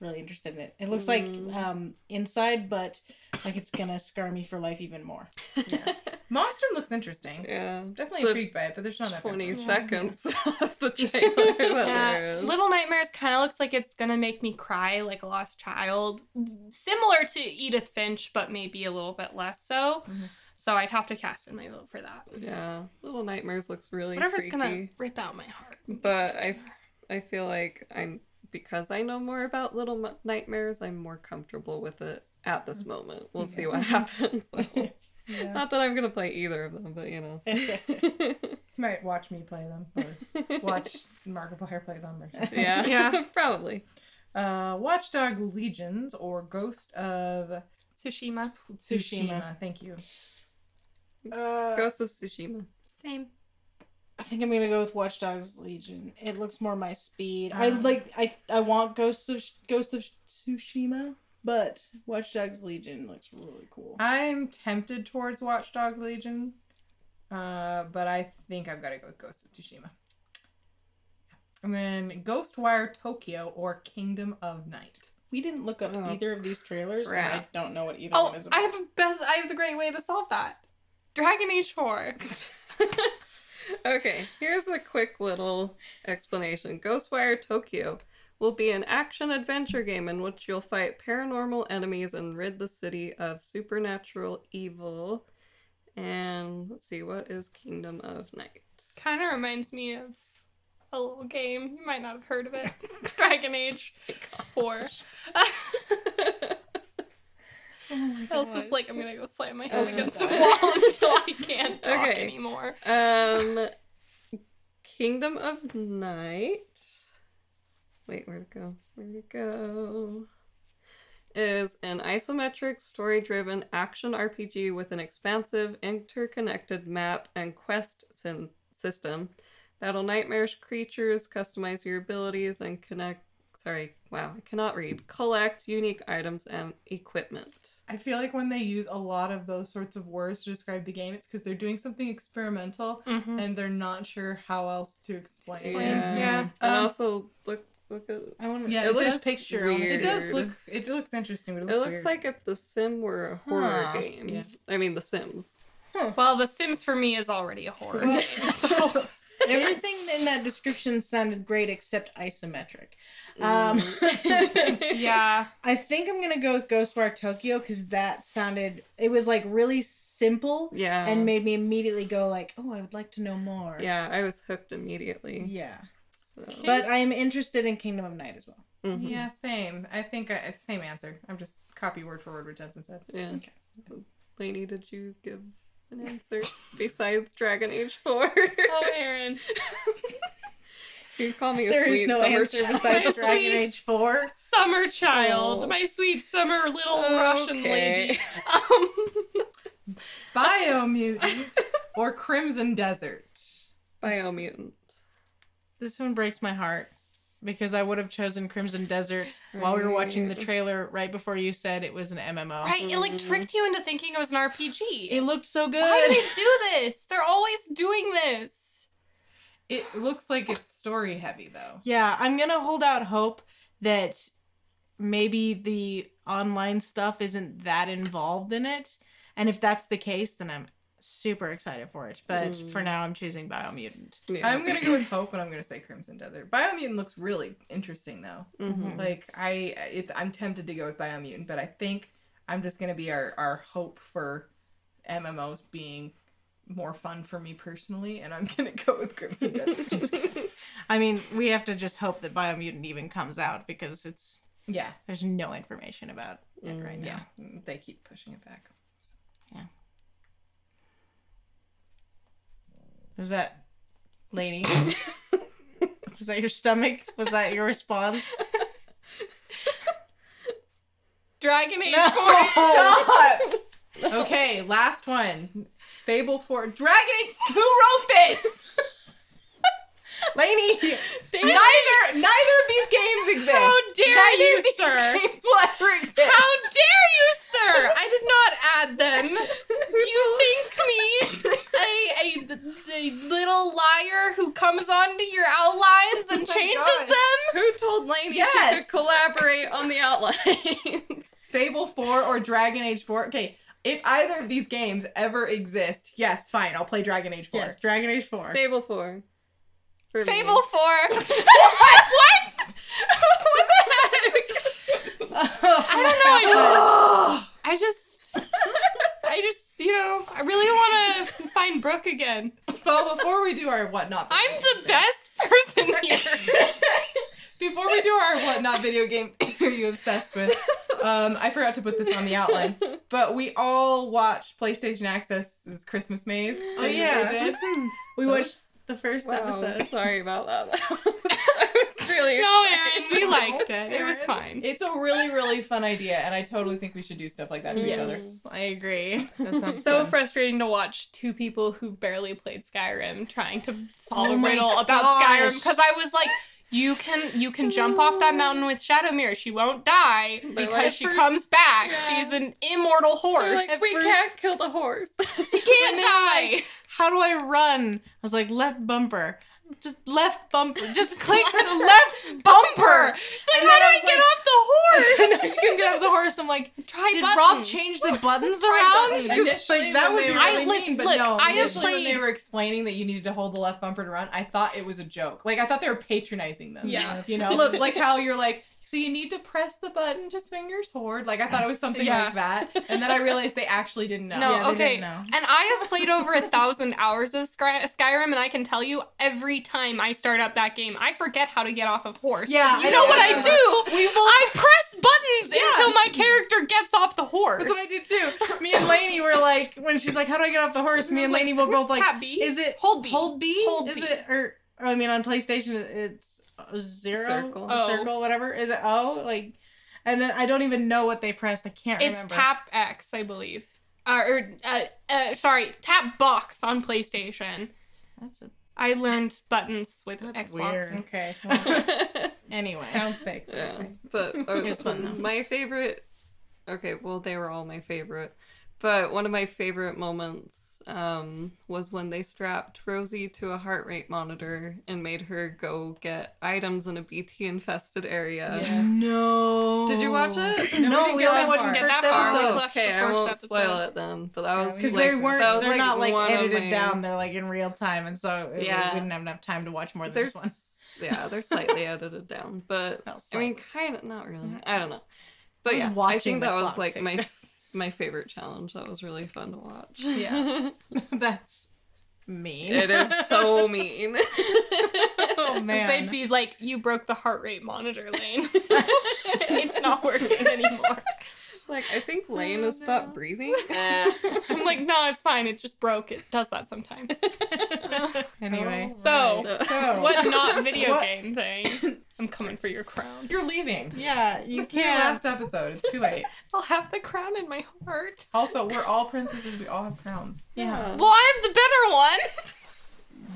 really interested in it. It looks
Mm.
like um inside, but like it's gonna scar me for life even more.
yeah monstrum looks interesting
yeah.
definitely
The
intrigued by it but there's not enough
20
info.
seconds of the trailer that
Yeah,
is.
Little Nightmares kind of looks like it's gonna make me cry like a lost child, similar to Edith Finch, but maybe a little bit less so.
Mhm.
So I'd have to cast in my vote for that.
Yeah. Little Nightmares looks really
Whatever's
freaky.
gonna rip out my heart.
But I, I feel like I'm because I know more about Little M- Nightmares. I'm more comfortable with it at this moment. We'll see what happens. So,
yeah.
Not that I'm gonna play either of them, but you know.
You might watch me play them or watch Markiplier play them or something.
yeah,
Yeah.
probably.
Uh, Watchdog Legions or Ghost of
Tsushima.
Tsushima.
Tsushima.
Thank you.
Uh,
Ghost of Tsushima.
Same.
I think I'm gonna go with Watch Dogs Legion. It looks more my speed. I
Um,
like. I I want Ghost of Ghost of Tsushima, but Watch Dogs Legion looks really cool.
I'm tempted towards Watchdog Legion, uh, but I think I've got to go with Ghost of Tsushima. And then Ghostwire Tokyo or Kingdom of Night.
We didn't look up
Oh,
either of these trailers, and I don't know what either
Oh,
one is about.
I have a best. I have the great way to solve that. Dragon Age Four.
okay, here's a quick little explanation. Ghostwire Tokyo will be an action adventure game in which you'll fight paranormal enemies and rid the city of supernatural evil. And let's see, what is Kingdom of Night?
Kind of reminds me of a little game. You might not have heard of it. Dragon Age Four.
Oh
I was just like, I'm gonna go slam my head
Oh,
against the wall until I can't talk
Okay.
anymore.
um, Kingdom of Night. Wait, where'd it go? Where'd it go? Is an isometric, story driven action RPG with an expansive, interconnected map and quest sim- system. Battle nightmarish creatures, customize your abilities, and connect. Sorry, wow, I cannot read. Collect unique items and equipment.
I feel like when they use a lot of those sorts of words to describe the game, it's because they're doing something experimental
Mm-hmm.
and they're not sure how else to explain. it.
Explain. Yeah.
And
Um,
also, look, look at.
I want
Yeah,
to.
it
this
looks
picture. I wanna
weird.
It does look. It looks interesting, but it
It
looks,
looks
weird.
like if The Sim were a horror
Huh.
game.
Yeah.
I mean, The Sims.
Well, The Sims for me is already a horror
Well-
game, so
Everything in that description sounded great except isometric. Um,
Mm.
yeah.
I think I'm gonna go with Ghostwire Tokyo because that sounded. It was like really simple
yeah.
and made me immediately go like, "Oh, I would like to know more."
yeah, I was hooked immediately.
Yeah.
So.
But I'm interested in Kingdom of Night as well.
mhm.
Yeah, same. I think I, same answer. I'm just copy word for word what Jensen said.
Yeah.
Okay.
Lainey, did you give an answer besides Dragon Age 4?
Oh, Aaron.
You call me a
There is
sweet
no
summer
answer
child.
besides
My
Dragon
sweet-
Age 4.
Summer child,
Oh.
my sweet summer little Russian
Okay.
lady. Um,
Biomutant or Crimson Desert.
Biomutant.
This one breaks my heart because I would have chosen Crimson Desert while we were watching the trailer right before you said it was an MMO.
right, it like tricked you into thinking it was an RPG.
It looked so good.
Why do they do this? They're always doing this.
It looks like it's story heavy though.
Yeah, I'm gonna hold out hope that maybe the online stuff isn't that involved in it. And if that's the case, then I'm super excited for it. But
Mm.
for now, I'm choosing Biomutant.
Yeah.
I'm gonna go with Hope, and I'm gonna say Crimson Desert. Biomutant looks really interesting though.
Mhm.
Like I, it's I'm tempted to go with Biomutant, but I think I'm just gonna be our our hope for MMOs being more fun for me personally, and I'm gonna go with Crimson Desert.
I mean, we have to just hope that Biomutant even comes out because it's
yeah,
there's no information about it right
Mm,
now.
yeah, they keep pushing it back.
Was that lady? Was that your stomach? Was that your response?
Dragon Age
No.
4.
Stop. okay, last one. Fable 4. Dragon Age. Who wrote this?
Lainey!
Neither neither of these games exist.
How dare
neither
you, sir.
games will ever exist.
How dare you, sir? I did not add them. Do you think me a, a, a little liar who comes onto your outlines and
Oh
changes
God.
them?
Who told Lainey she could collaborate on the outlines?
Fable 4 or Dragon Age 4? Okay, if either of these games ever exist, yes, fine, I'll play Dragon Age 4.
Yes, Dragon Age 4.
Fable 4. For me.
Fable 4. what? what the heck? I don't know. I just, I just, I just, you know, I really want to find Brooke again.
well, before we do our whatnot, video
I'm
game
the best person here.
before we do our whatnot video game, are you obsessed with? Um, I forgot to put this on the outline, but we all watched PlayStation Access's Christmas Maze.
Oh, yeah. We watched the first
Wow,
episode.
sorry about that. I was really
No,
excited.
Aaron, we liked it. It was fine.
It's a really, really fun idea, and I totally think we should do stuff like that to each other.
Yes, I agree. That sounds
so
fun.
frustrating to watch two people who barely played Skyrim trying to solve
Oh
a
my
riddle about. Skyrim because I was like, you can you can jump off that mountain with Shadowmere. She won't die
But
because
like
she
first-
comes back.
yeah.
She's an immortal horse.
like, we
first-
can't kill the horse.
She can't
When they were
die.
How do I run? I was like, left bumper. Just left bumper. Just click the left bumper.
She's like,
And
how do
I
I get
like-
off the
And
horse?
then she couldn't get off the horse. I'm like,
Try
did
buttons.
Rob change the buttons around?
buttons.
Because
Initially,
like that would be
were-
I-
really
like,
mean, but
look,
no.
I have
Initially, when they were explaining that you needed to hold the left bumper to run, I thought it was a joke. Like I thought they were patronizing them.
Yeah.
you know,
Look-
like how you're like, so you need to press the button to swing your sword. Like I thought it was something
Yeah.
like that, and then I realized they actually didn't know.
No,
Yeah,
okay.
know.
And I have played over a thousand hours of Sky- Skyrim, and I can tell you, every time I start up that game, I forget how to get off of horse.
Yeah,
you
I
know
know.
what I do?
We both.
I press buttons
Yeah.
until my character gets off the horse.
That's what I did too. Me and Lainey were like, when she's like, "How do I get off the horse?" Me and Lainey were both like,
B?
"Is it
hold B?
hold B?
Hold
is
B.
it or I mean on PlayStation it's a zero
Circle.
or
Oh.
circle whatever. Is it O like? And then I don't even know what they pressed. I can't remember.
It's
remember.
tap X, I believe. Uh, or uh, uh, sorry, tap box on PlayStation.
That's a,
I learned buttons with
That's
Xbox.
weird.
Okay, well,
anyway.
sounds fake. but
Yeah,
okay.
but okay,
It's fun,
my favorite. Okay, well, they were all my favorite, but one of my favorite moments um, was when they strapped Rosie to a heart rate monitor and made her go get items in a BT infested area.
Yes.
No.
Did you watch it?
No, we
No,
didn't
we only watched
far.
the
Get
first
that far.
episode.
We watched
okay, I
first
won't
episode.
spoil it then. But that
Yeah,
was
we
Because
like,
they weren't.
that was,
They're
like,
not like edited
my-
down. They're like in real time, and so it,
Yeah.
we didn't have enough time to watch more than
There's
this one.
yeah, they're slightly edited down, but
Well,
I mean, kind of not really. I don't know, but
I was
yeah, I think that was
clock
like my my favorite challenge. That was really fun to watch.
Yeah. That's mean.
it is so mean.
oh man.
they'd be like, you broke the heart rate monitor lane. it's not working anymore.
like I think Lane has stopped breathing.
I'm like, no, it's fine. It just broke. It does that sometimes.
Anyway.
So,
so
what not video
What-
game thing? I'm coming for your crown.
You're leaving.
Yeah, you
This is your
can't.
last episode. It's too late.
I'll have the crown in my heart.
Also, we're all princesses. We all have crowns.
Yeah.
Well, I have the better one.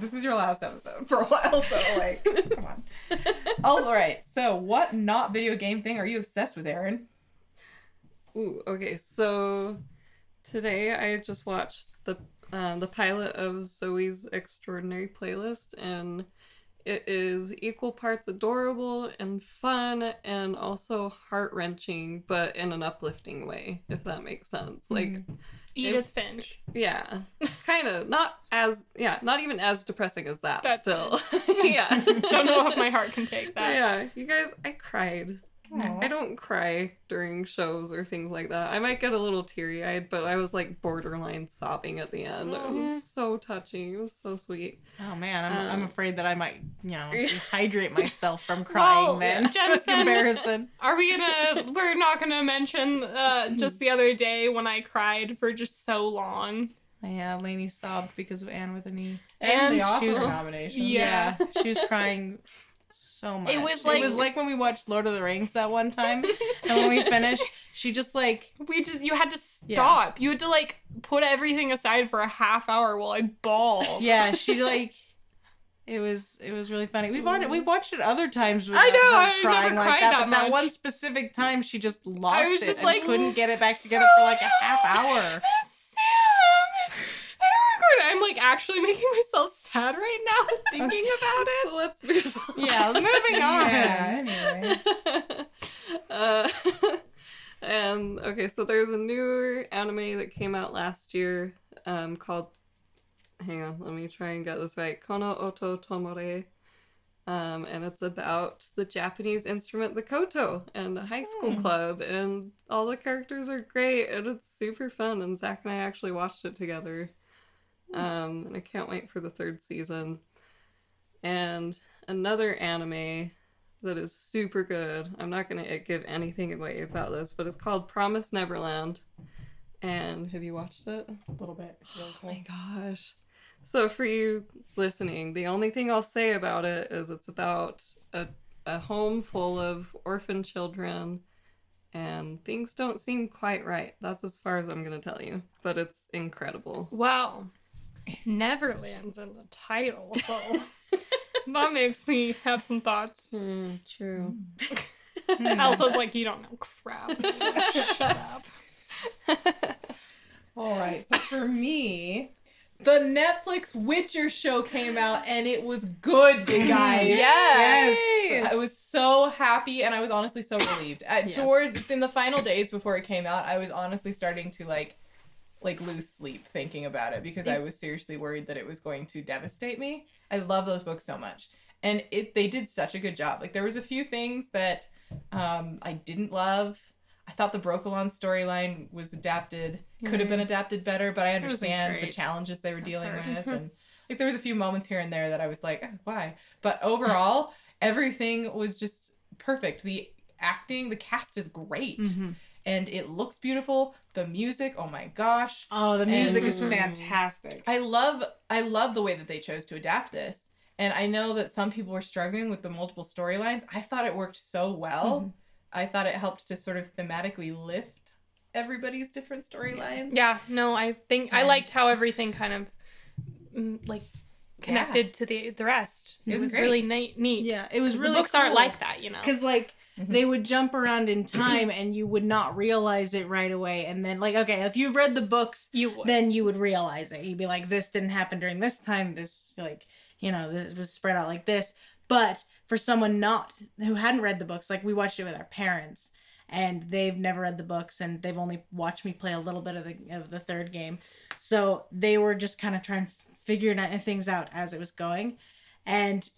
This is your last episode for a while, so like, come on. All right. So, what not video game thing are you obsessed with, Aaron?
Ooh, okay. So today I just watched the uh, the pilot of Zoe's Extraordinary Playlist, and it is equal parts adorable and fun, and also heart wrenching, but in an uplifting way, if that makes sense. Like, mm-hmm.
Edith Finch.
yeah, kind of not as yeah, not even as depressing as that.
That's
still, yeah.
Don't know if my heart can take that.
Yeah, you guys, I cried. I don't cry during shows or things like that. I might get a little teary eyed, but I was like borderline sobbing at the end. It
Aw.
was so touching. It was so sweet.
Oh man, I'm, I'm
Um,
afraid that I might, you know, dehydrate myself from crying.
Well,
then
Jensen-
embarrassing.
Are we gonna? We're not gonna mention uh, just the other day when I cried for just so long.
Yeah, Lainey sobbed because of Anne with an E.
And,
And
the Oscar
she was-
nomination.
Yeah.
she was crying so much.
It was like
it was
like-
when we watched Lord of the Rings that one time, and when we finished, she just like
We just you had to stop. You had to like put everything aside for a half hour while I bawled.
yeah, she like. It was it was really funny. We've watched it. We've watched it other times.
I know, I never
crying like
cried
that.
that
but that one specific time, she just lost it and
like,
couldn't get it back together oh for like a half hour.
I'm like actually making myself sad right now thinking about it.
So let's move on.
Yeah, moving on.
Yeah, anyway.
uh, and okay, so there's a newer anime that came out last year um, called. Hang on, let me try and get this right. Kono Oto Tomare. Um, and it's about the Japanese instrument, the koto, and a high school
Hmm.
club, and all the characters are great, and it's super fun. And Zach and I actually watched it together, um, and I can't wait for the third season. And another anime that is super good. I'm not gonna give anything away about this, but it's called Promise Neverland. And have you watched it?
A little bit.
Oh my gosh. So for you listening, the only thing I'll say about it is it's about a a home full of orphan children and things don't seem quite right. That's as far as I'm going to tell you, but it's incredible.
Well, Neverland's in the title, so that makes me have some thoughts.
Hmm, true.
Elsa's like, you don't know crap. Shut up.
All right. So for me, the Netflix Witcher show came out and it was good, you guys.
Yes.
Yes. I was so happy and I was honestly so relieved. At,
Yes.
Towards in the final days before it came out, I was honestly starting to like like lose sleep thinking about it because I was seriously worried that it was going to devastate me. I love those books so much. And it they did such a good job. Like there was a few things that um I didn't love. I thought the Brokilon storyline was adapted, could have been adapted better, but I understand the challenges they were dealing with and like there was a few moments here and there that I was like, "Oh, why? But overall, everything was just perfect. The acting, the cast is great.
Mhm.
And it looks beautiful. The music, oh my gosh.
Oh, the music is fantastic.
I love I love the way that they chose to adapt this. And I know that some people were struggling with the multiple storylines. I thought it worked so well. I thought it helped to sort of thematically lift everybody's different storylines.
Yeah, no, I think I liked how everything kind of mm, like connected to the the rest.
It
It
was
was
great.
really neat. neat.
Yeah, it was
'Cause
really
the books aren't like that, you know.
because like
Mhm.
they would jump around in time and you would not realize it right away. And then like okay if you've read the books
You would.
then you would realize it. You'd be like this didn't happen during this time. This like you know this was spread out like this. But for someone not who hadn't read the books like we watched it with our parents and they've never read the books and they've only watched me play a little bit of the of the third game. So they were just kind of trying to figure things out as it was going. And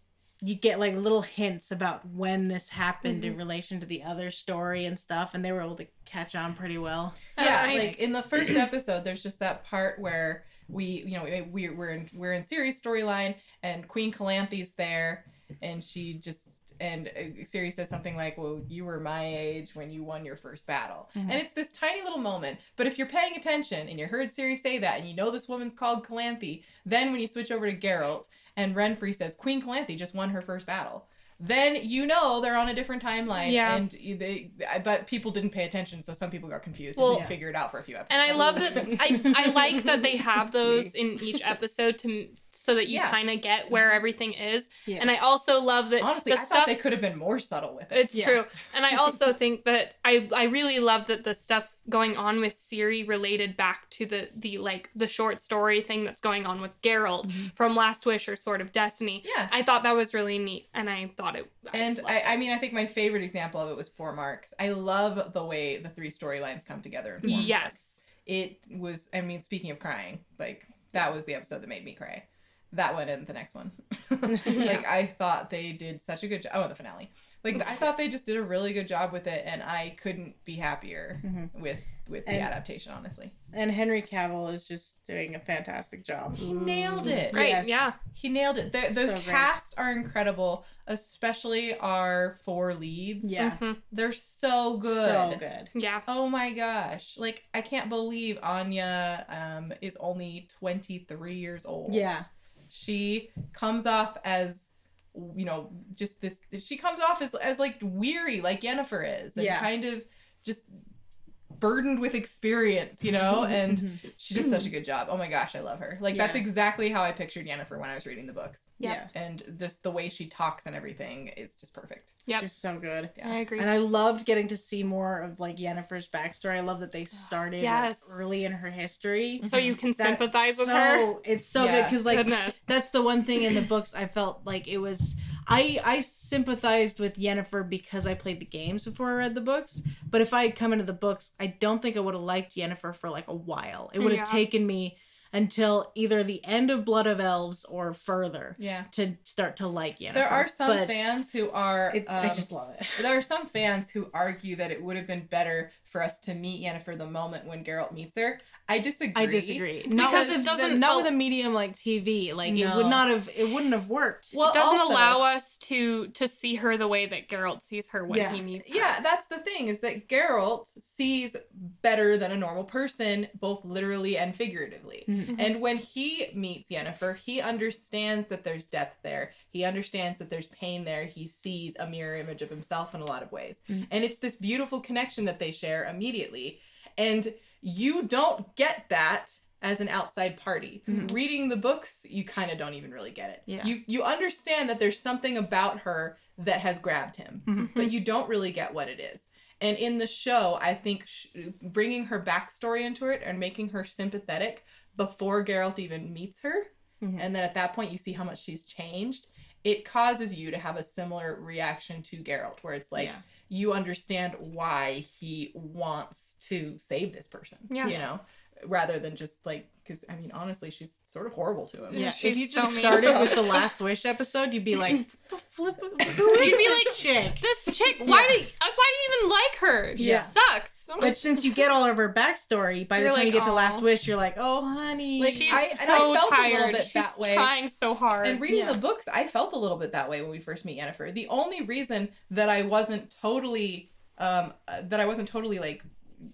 you get like little hints about when this happened in relation to the other story and stuff and they were able to catch on pretty well
yeah
I-
like in the first episode there's just that part where we you know we, we're in we're in Ciri's storyline and queen calanthe's there and she just and uh, Ciri says something like, "Well, you were my age when you won your first battle,"
Mhm.
and it's this tiny little moment. But if you're paying attention and you heard Ciri say that, and you know this woman's called Calanthe, then when you switch over to Geralt and Renfri says Queen Calanthe just won her first battle. Then you know they're on a different timeline,
Yeah.
and they. But people didn't pay attention, so some people got confused
Well-
and didn't figure it out for a few episodes.
And I love that I, I like that they have those in each episode to so that you
Yeah.
kind of get where mm-hmm. everything is.
Yeah.
And I also love that
Honestly,
the
I
stuff
thought they could have been more subtle with it.
It's
Yeah.
true. And I also think that I I really love that the stuff going on with Ciri related back to the the like the short story thing that's going on with Geralt
Mhm.
from Last Wish or Sword of Destiny.
Yeah.
I thought that was really neat and I thought it
And I. I mean, I think my favorite example of it was Four Marks. I love the way the three storylines come together. In Four Marks.
yes.
It was, I mean, speaking of crying, like, that was the episode that made me cry. That one and the next one. like, I thought they did such a good job. Oh, and the finale. Like, I thought they just did a really good job with it, and I couldn't be happier
Mhm.
with with the
And-
adaptation, honestly.
and Henry Cavill is just doing a fantastic job.
He nailed it.
Great.
Yes.
Yeah.
He nailed it. The, the
So great.
cast are incredible, especially our four leads.
Yeah.
Mhm.
They're so good.
So good.
Yeah.
Oh my gosh. Like I can't believe Anya um is only 23 years old.
Yeah.
She comes off as you know, just this she comes off as as like weary like Yennefer is and
Yeah.
kind of just burdened with experience, you know, and she does such a good job. Oh my gosh, I love her. Like that's exactly how I pictured Yennefer when I was reading the books.
Yeah.
And just the way she talks and everything is just perfect.
Yep.
She's so good.
Yeah.
I agree.
And I loved getting to see more of like Yennefer's backstory. I love that they started like,
Yes.
early in her history.
so you can
That's
sympathize with
so-
her.
It's so good because like
Goodness.
that's the one thing in the books I felt like it was I I sympathized with Yennefer because I played the games before I read the books. But if I had come into the books, I don't think I would have liked Yennefer for like a while. It would have
Yeah.
taken me until either the end of Blood of Elves or further
Yeah.
to start to like Yennefer.
There are some
But
fans who are
It, I
um,
just love it.
There are some fans who argue that it would have been better for us to meet Yennefer the moment when Geralt meets her. I disagree.
I disagree.
Because
with-
it doesn't
not with a medium like TV. Like it would not have. It wouldn't have worked.
Well,
it doesn't
also-
allow us to to see her the way that Geralt sees her when
Yeah.
he meets her.
Yeah, that's the thing is that Geralt sees better than a normal person, both literally and figuratively.
Mhm.
And when he meets Yennefer, he understands that there's depth there. He understands that there's pain there. He sees a mirror image of himself in a lot of ways.
Mhm.
And it's this beautiful connection that they share immediately. And you don't get that as an outside party.
Mhm.
Reading the books, you kind of don't even really get it.
Yeah.
You you understand that there's something about her that has grabbed him,
Mhm.
but you don't really get what it is. And in the show, I think sh- bringing her backstory into it and making her sympathetic before Geralt even meets her,
Mhm.
and then at that point you see how much she's changed. It causes you to have a similar reaction to Geralt, where it's like
Yeah.
you understand why he wants to save this person.
Yeah.
You know, rather than just like, because I mean, honestly, she's sort of horrible to him.
Yeah,
She's
if you
so
just
mean.
started with the Last Wish episode, you'd be like, "What the flip? Who is
You'd be
this
like,
chick?"
This chick, why
Yeah.
do you, uh, why do you even like her? She
Yeah.
sucks.
But since you get all of her backstory, by the
You're
time you
like,
get to Last Wish, you're like, "Oh, honey."
Like,
She's
I- and I
so
felt a
tired.
bit
She's
that way.
trying so hard.
And reading
Yeah.
the books, I felt a little bit that way when we first meet Yennefer. The only reason that I wasn't totally, um, uh, that I wasn't totally like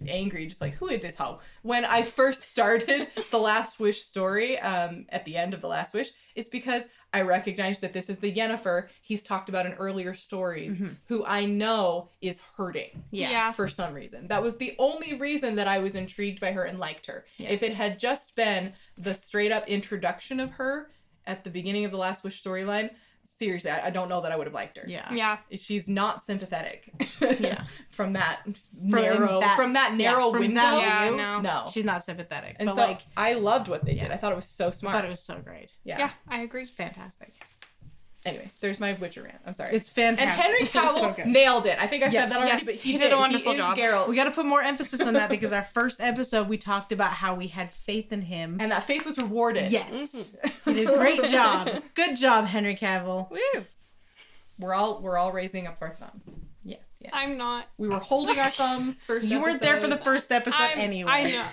angry, just like who is this hoe? When I first started the Last Wish story, um, at the end of the Last Wish, is because I recognize that this is the Yennefer he's talked about in earlier stories,
Mhm.
who I know is hurting
yeah.
yeah.
for some reason. That was the only reason that I was intrigued by her and liked her.
Yeah.
If it had just been the straight up introduction of her at the beginning of the Last Wish storyline, seriously, I, I don't know that I would have liked her.
Yeah.
Yeah.
She's not sympathetic.
Yeah.
from that narrow
that-
from that
yeah,
narrow
from
window.
that
Yeah, no.
No.
She's not sympathetic.
and
but
so
like,
I loved what they did. I thought it was so
I
smart.
thought it was so great.
yeah.
Yeah, I agree.
It's fantastic.
Anyway, there's my Witcher rant. I'm sorry.
It's fantastic.
and Henry Cavill
so
nailed it. I think I
Yes.
said that already,
Yes,
but he,
he did a wonderful
he
job.
Is Geralt.
We got to put more emphasis on that because our first episode we talked about how we had faith in him.
and that faith was rewarded.
yes, mm-hmm. he did a great job. Good job, Henry Cavill.
Woo.
We're all we're all raising up our thumbs.
Yes.
Yeah.
I'm not.
We were holding our thumbs first.
You weren't there for the first episode
I'm,
anyway.
I know.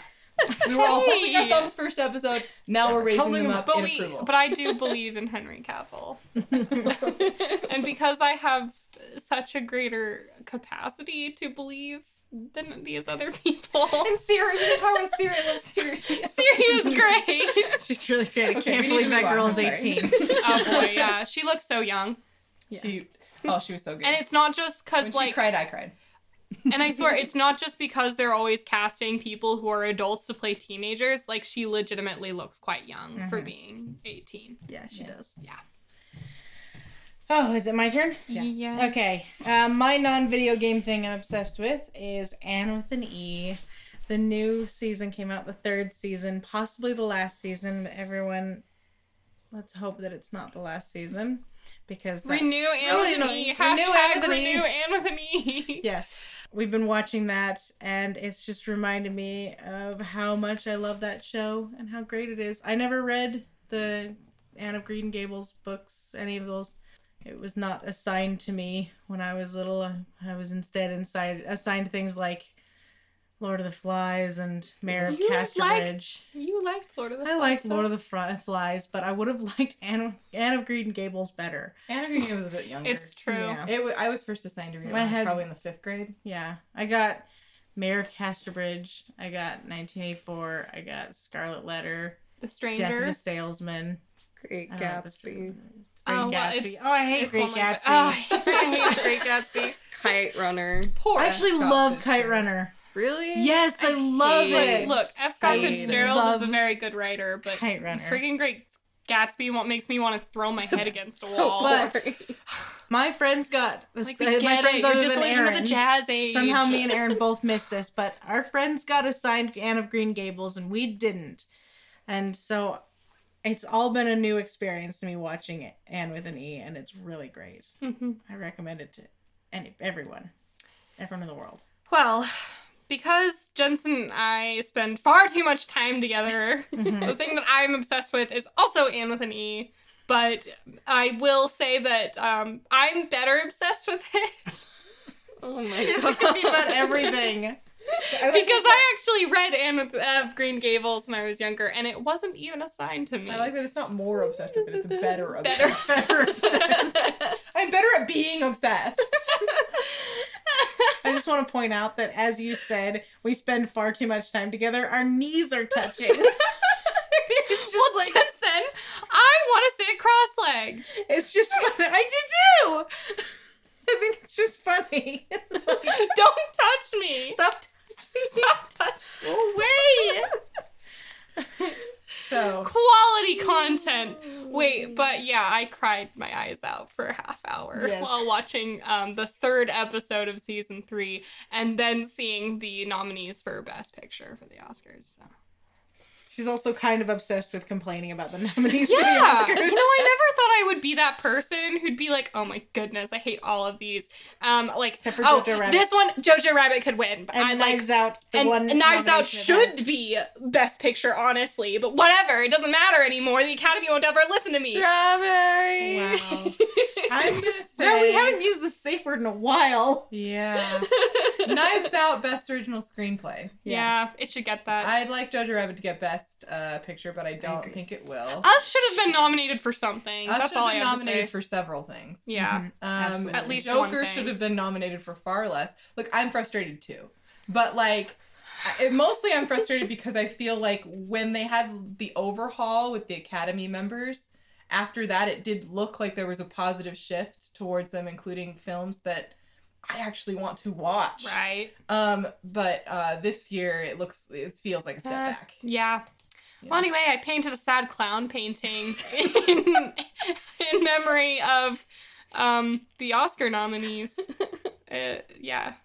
We were all holding our thumbs first episode. Now
Yeah,
we're raising
holding
them
them
up
But
in
we,
approval.
but I do believe in Henry Cavill, and because I have such a greater capacity to believe than these other people.
And Ciri, we can talk about Ciri. I love Ciri.
Ciri was great.
She's really great. I
Okay,
can't believe that
move on.
girl's 18.
oh boy, yeah, she looks so young,
She, oh, she was so good.
and it's not just
when
because
she cried, I cried.
And I swear it's not just because they're always casting people who are adults to play teenagers. Like she legitimately looks quite young for
Mhm.
being eighteen.
Yeah, she
Yeah.
does.
Yeah.
Oh, is it my turn?
Yeah.
Yeah.
Okay. Um, my non-video game thing I'm obsessed with is Anne with an E. The new season came out, the third season, possibly the last season. But everyone, let's hope that it's not the last season, because that's
Renew Anne
really
with an. E.
Renew Anne
Hashtag
with an
renew Anne with an E.
Yes. We've been watching that, and it's just reminded me of how much I love that show and how great it is. I never read the Anne of Green Gables books, any of those. It was not assigned to me when I was little. I was instead inside assigned things like Lord of the Flies and Mayor of
You
Casterbridge.
liked, you liked Lord of the
I
Flies.
liked? Lord of the Fri- Flies, but I would have liked Anne, Anne of Green Gables better.
Anne of Green Gables was a bit younger.
It's true.
Yeah.
It wa- I was first assigned to read it
My
I was
head-
probably in the fifth grade.
Yeah, I got Mayor of Casterbridge. I got 1984. I got Scarlet Letter.
The Stranger.
Death of
Stranger.
a Salesman.
Great
I don't know what the
Gatsby.
Great
Oh, well,
Gatsby.
it's-
oh, I hate Great
one like
Gatsby.
that. Oh, I hate Great Gatsby.
Kite Runner.
Poor
I actually
Scott
love
Fitzgerald.
Kite Runner.
Really?
Yes, I, love it.
it.
Look, F. Scott
I
Fitzgerald is a very good writer, but
Kite Runner.
friggin' Great Gatsby what makes me want to throw my head against a
So
wall.
But- My friends got
like
uh,
we
my
get
friends
it, you're
other than
disillusioned with
Aaron.
the jazz age.
Somehow me and Aaron both missed this, but our friends got assigned Anne of Green Gables and we didn't. And so it's all been a new experience to me watching it, Anne with an E, and it's really great.
Mhm.
I recommend it to any everyone. Everyone in the world.
Well, because Jensen and I spend far too much time together,
Mhm.
the thing that I'm obsessed with is also Anne with an E. But I will say that um, I'm better obsessed with it
Oh my
She's
god.
talking about everything.
Because I actually read Anne with uh, Green Gables when I was younger, and it wasn't even assigned to me.
I like that it's not more obsessed with it, it's better
better
obsessed.
obsessed.
I'm better at being obsessed.
I just want to point out that as you said, we spend far too much time together. Our knees are touching. it's just
well,
like
Jensen, I want to sit cross-legged.
it's just funny. I do too. I think it's just funny.
Don't touch me.
Stop.
Stop touching. Away.
So
Quality content. Wait, but yeah, I cried my eyes out for a half hour
Yes.
while watching um, the third episode of season three, and then seeing the nominees for Best Picture for the Oscars. So.
She's also kind of obsessed with complaining about the nominees
Yeah,
for the Oscars.
you know, I never thought I would be that person who'd be like, "Oh my goodness, I hate all of these." Um, like,
Except for
oh,
Jojo Rabbit.
this one, Jojo Rabbit could win, but
and
I like
Knives Out, the
and,
one
and Knives Out should
has.
be Best Picture, honestly. But whatever, it doesn't matter anymore. The Academy won't ever listen to me.
Strawberry.
Wow.
I'm gonna say
No, we haven't used the safe word in a while.
Yeah. Knives Out Best Original Screenplay.
yeah. it should get that.
I'd like Jojo Rabbit to get Best uh, Picture, but I don't
agree.
think it will.
Us should have been nominated for something.
Us
That's all
have
I
been
have to
nominated
say.
for several things.
yeah.
Mhm.
Um,
At least one
Joker
thing.
should have been nominated for far less. Look, I'm frustrated too, but like, I- it, mostly I'm frustrated because I feel like when they had the overhaul with the Academy members, after that it did look like there was a positive shift towards them including films that I actually want to watch.
Right.
Um, but uh, this year it looks it feels like a step
That's-
back.
Yeah.
Yeah.
Well, anyway, I painted a sad clown painting in, in memory of um, the Oscar nominees. Uh, yeah.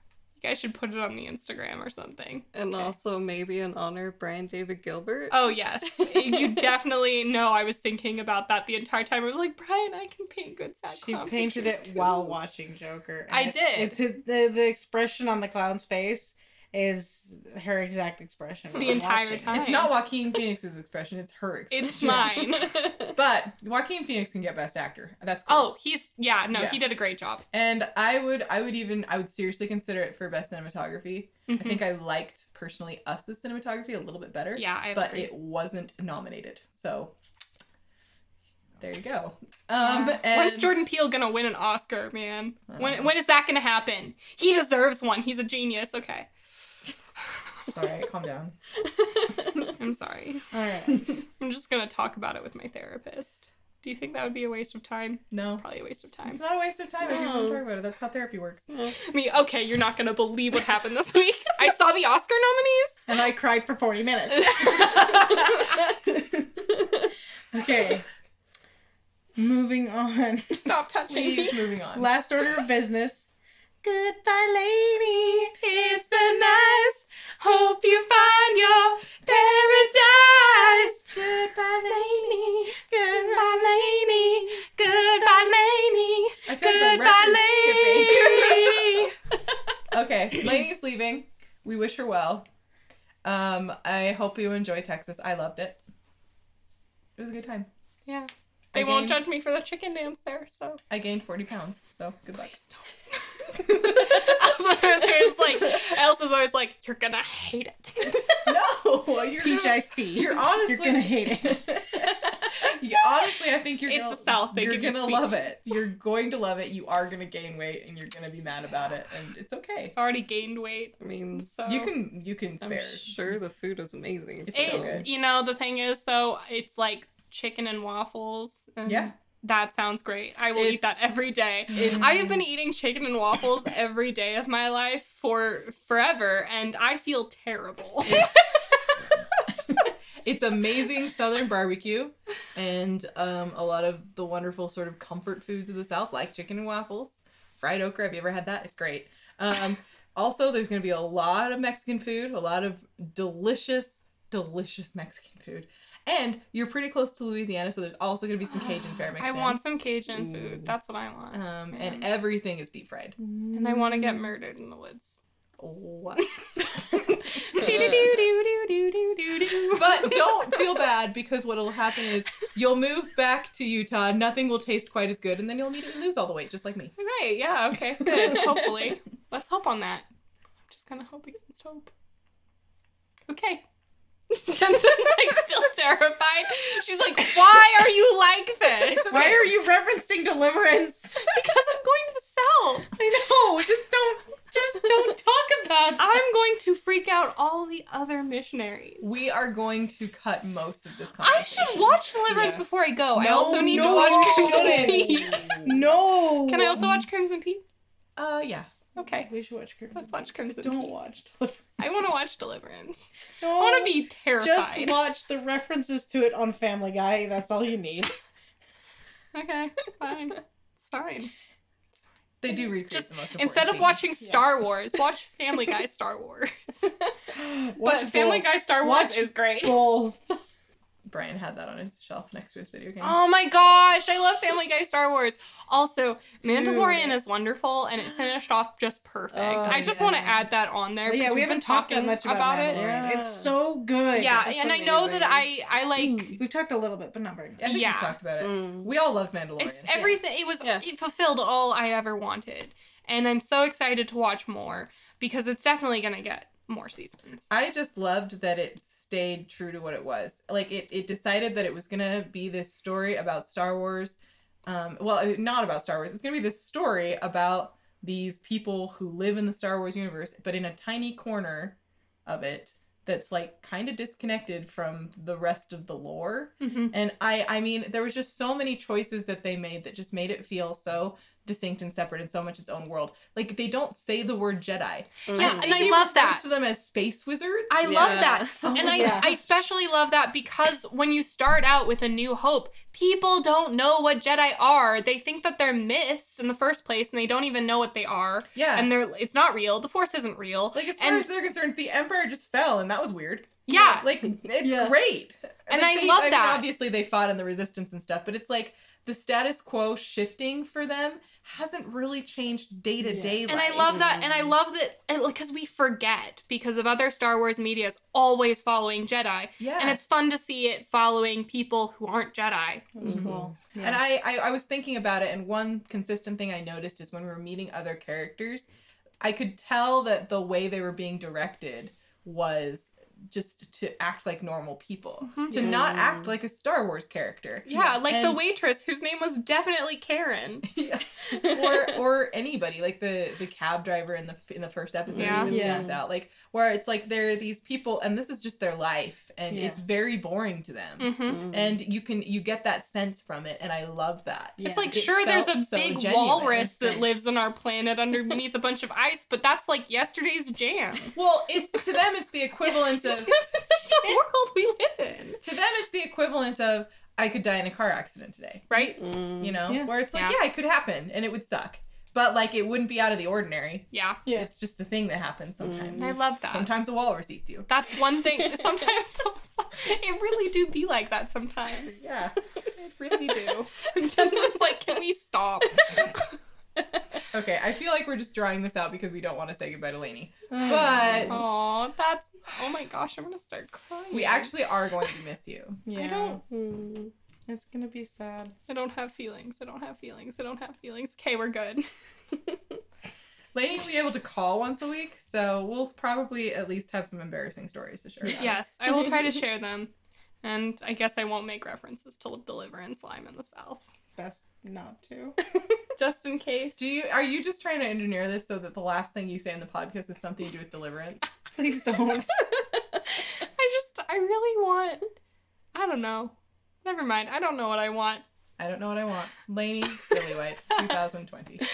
You guys should put it on the Instagram or something.
And
Okay.
also maybe in honor of Brian David Gilbert.
Oh yes, you definitely know. I was thinking about that the entire time. I was like, Brian, I can paint good sad
She painted it
too."
while watching Joker.
I
it-
did.
It's the the expression on the clown's face is her exact expression
The entire
watching.
time.
It's not Joaquin Phoenix's expression; it's her expression.
It's mine.
But Joaquin Phoenix can get Best Actor. That's cool.
oh, he's yeah. No,
Yeah.
he did a great job.
And I would I would even I would seriously consider it for best cinematography. I
Mhm.
think I liked personally Us's cinematography a little bit better.
Yeah, I
But
agree.
it wasn't nominated. So there you go. Um,
Yeah.
and
When's Jordan Peele gonna win an Oscar, man? When
know.
when is that gonna happen? He deserves one. He's a genius. Okay.
It's all right. Calm down.
I'm sorry.
All right.
I'm just gonna talk about it with my therapist. Do you think that would be a waste of time?
No,
Probably a waste of time.
it's not a waste of time if you want
No.
to talk about it. That's how therapy works.
I mean, okay, you're not gonna believe what happened this week. I saw the Oscar nominees.
And I cried for 40 minutes. Okay. Moving on.
Stop touching
Please, moving on.
Last order of business. Goodbye, lady.
It's been nice. Hope you find your paradise.
Goodbye,
Lainey. Goodbye, Lainey. Goodbye,
like the
Goodbye,
record's
Lainey.
okay, Lainey's leaving. We wish her well. Um, I hope you enjoy Texas. I loved it. It was a good time.
Yeah.
I
They won't judge me for the chicken dance there, so.
I gained 40 pounds, so good luck.
Please don't. Elsa's always like, Elsa's always like, you're gonna hate it.
no, you're
Peach
gonna,
iced tea.
you're honestly
You're gonna hate it.
Yeah, honestly, I think you're
It's
gonna,
the South, they
you're
give you
gonna love it. You're going to love it. You are gonna gain weight, and you're gonna be mad about it, and it's okay.
I've already gained weight,
I mean,
so.
You can you can
I'm
spare.
sure the food is amazing.
It's
so-
so good.
You know, the thing is, though, it's like chicken and waffles. And
Yeah.
That sounds great. I will eat that every day. I have been eating chicken and waffles every day of my life for forever, and I feel terrible.
it's amazing southern barbecue and um, a lot of the wonderful sort of comfort foods of the south like chicken and waffles fried okra have you ever had that it's great um, also there's going to be a lot of mexican food a lot of delicious delicious mexican food and you're pretty close to louisiana so there's also going to be some cajun fare mixed
I
in.
want some Cajun
Ooh.
food. That's what I want.
um, and everything is deep fried
and I want to get murdered in the woods.
what but don't feel bad because what'll happen is you'll move back to Utah. Nothing will taste quite as good, and then you'll immediately lose all the weight, just like me.
Right, yeah, okay, good. Hopefully. Let's hope on that. I'm just gonna hope against hope. Okay. Jensen's like still terrified. She's like, why are you like this?
Why are you referencing deliverance?
Because I'm going to the south.
I know. Just don't. Just don't talk about.
I'm going to freak out all the other missionaries.
We are going to cut most of this
I should watch Deliverance
Yeah.
before I go. I also need
no,
to watch Crimson
shouldn't.
Peak.
No.
Can I also watch Crimson Peak?
Uh, yeah.
Okay.
We should watch Crimson.
Let's watch Crimson
Don't
Peak.
watch Deliverance.
I want to watch Deliverance.
No.
I want to be terrified.
Just watch the references to it on Family Guy. That's all you need.
Okay, fine. It's fine.
They do recreate
Just
the most important
Instead of
scenes.
watching
Yeah.
Star Wars, watch Family Guy Star Wars.
Watch
but Family. Guy Star Wars
Watch
is great.
Both.
Brian had that on his shelf next to his video game.
Oh my gosh, I love Family Guy Star Wars. Also, Mandalorian is wonderful and it finished off just perfect.
Oh,
I just
yes.
want to add that on there
But
because
yeah, we
we've
haven't
been
talked
talking
that much about,
it.
Mandalorian.
Yeah.
It's so good.
Yeah,
That's
and I know that. I I like
We've talked a little bit, but not very much.
I think
yeah.
we talked about it.
Mm.
We all love Mandalorian.
it's everything. It was
Yeah.
it fulfilled all I ever wanted, and I'm so excited to watch more because it's definitely gonna get more seasons.
I just loved that it stayed true to what it was. Like it, it decided that it was gonna be this story about Star Wars. Um, well, not about Star Wars. It's gonna be this story about these people who live in the Star Wars universe, but in a tiny corner of it that's like kind of disconnected from the rest of the lore.
Mhm.
And I, I mean, there was just so many choices that they made that just made it feel so distinct and separate and so much its own world. Like they don't say the word Jedi.
Yeah,
Mm.
and I
He
love
refers
that.
To them as space wizards.
I
Yeah.
love that.
Oh
And I,
gosh.
I especially love that because when you start out with a new hope, people don't know what Jedi are. They think that they're myths in the first place and they don't even know what they are.
yeah.
And they're it's not real. The force isn't real.
like as far
and-
as they're concerned, the Empire just fell, and that was weird.
Yeah.
Like it's
Yeah.
great.
And
Like,
I
they-
love
mean,
that.
obviously, they fought in the Resistance and stuff, but it's like the status quo shifting for them hasn't really changed day to day.
And I love that, and I love that because we forget because of other Star Wars media is always following Jedi,
Yeah.
and it's fun to see it following people who aren't Jedi.
That was
Mhm.
cool.
And I, I I was thinking about it, and one consistent thing I noticed is when we were meeting other characters, I could tell that the way they were being directed was just to act like normal people,
Mhm.
to not act like a Star Wars character.
Yeah, like the waitress whose name was definitely Karen.
Yeah. or or anybody like the the cab driver in the in the first episode
Yeah.
even
Yeah.
stands out like where it's like there are these people and this is just their life and
Yeah.
it's very boring to them
hmm
Mm.
and you can you get that sense from it and i love that
Yeah.
It's like
It
sure there's a
so
big
genuine.
walrus that lives on our planet underneath a bunch of ice, but that's like yesterday's jam.
well it's to them it's the equivalent of
the world we live in,
to them it's the equivalent of i could die in a car accident today
right?
Mm.
you know
Yeah.
where it's like
Yeah.
yeah. it could happen and it would suck but like it wouldn't be out of the ordinary
Yeah,
Yeah.
it's just a thing that happens sometimes
I love that.
sometimes a walrus eats you
That's one thing. Sometimes it really do be like that. Sometimes
yeah
it really do. Jensen's like, can we stop?
Okay, I feel like we're just drawing this out because we don't want to say goodbye to Lainey. But-
Oh, that's. Oh my gosh, I'm gonna start crying.
We actually are going to miss you.
yeah.
I don't.
Mm.
It's gonna be sad.
I don't have feelings. I don't have feelings. I don't have feelings. Okay, we're good.
Lainey will be able to call once a week, so we'll probably at least have some embarrassing stories to share.
Yes, I will try to share them. And I guess I won't make references to Deliverance Slime in the South.
Best not to.
Just in case.
Do you are you just trying to engineer this so that the last thing you say in the podcast is something to do with deliverance?
Please don't.
I just, I really want. I don't know. Never mind. I don't know what I want.
I don't know what I want. Lainey, Billy White, 2020.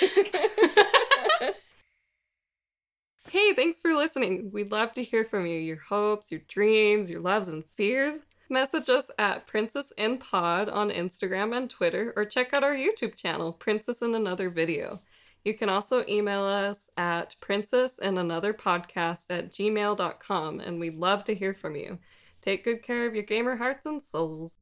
Hey, thanks for listening. We'd love to hear from you your hopes, your dreams, your loves, and fears. Message us at Princess in Pod on Instagram and Twitter, or check out our YouTube channel, Princess in Another Video. You can also email us at princess in another podcast at gmail.com, and we'd love to hear from you. Take good care of your gamer hearts and souls.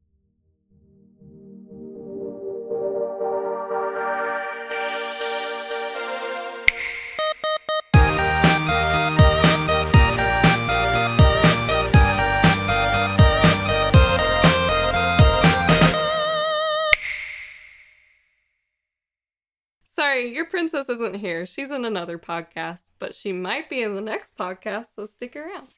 Sorry, your princess isn't here. She's in another podcast, but she might be in the next podcast, so stick around.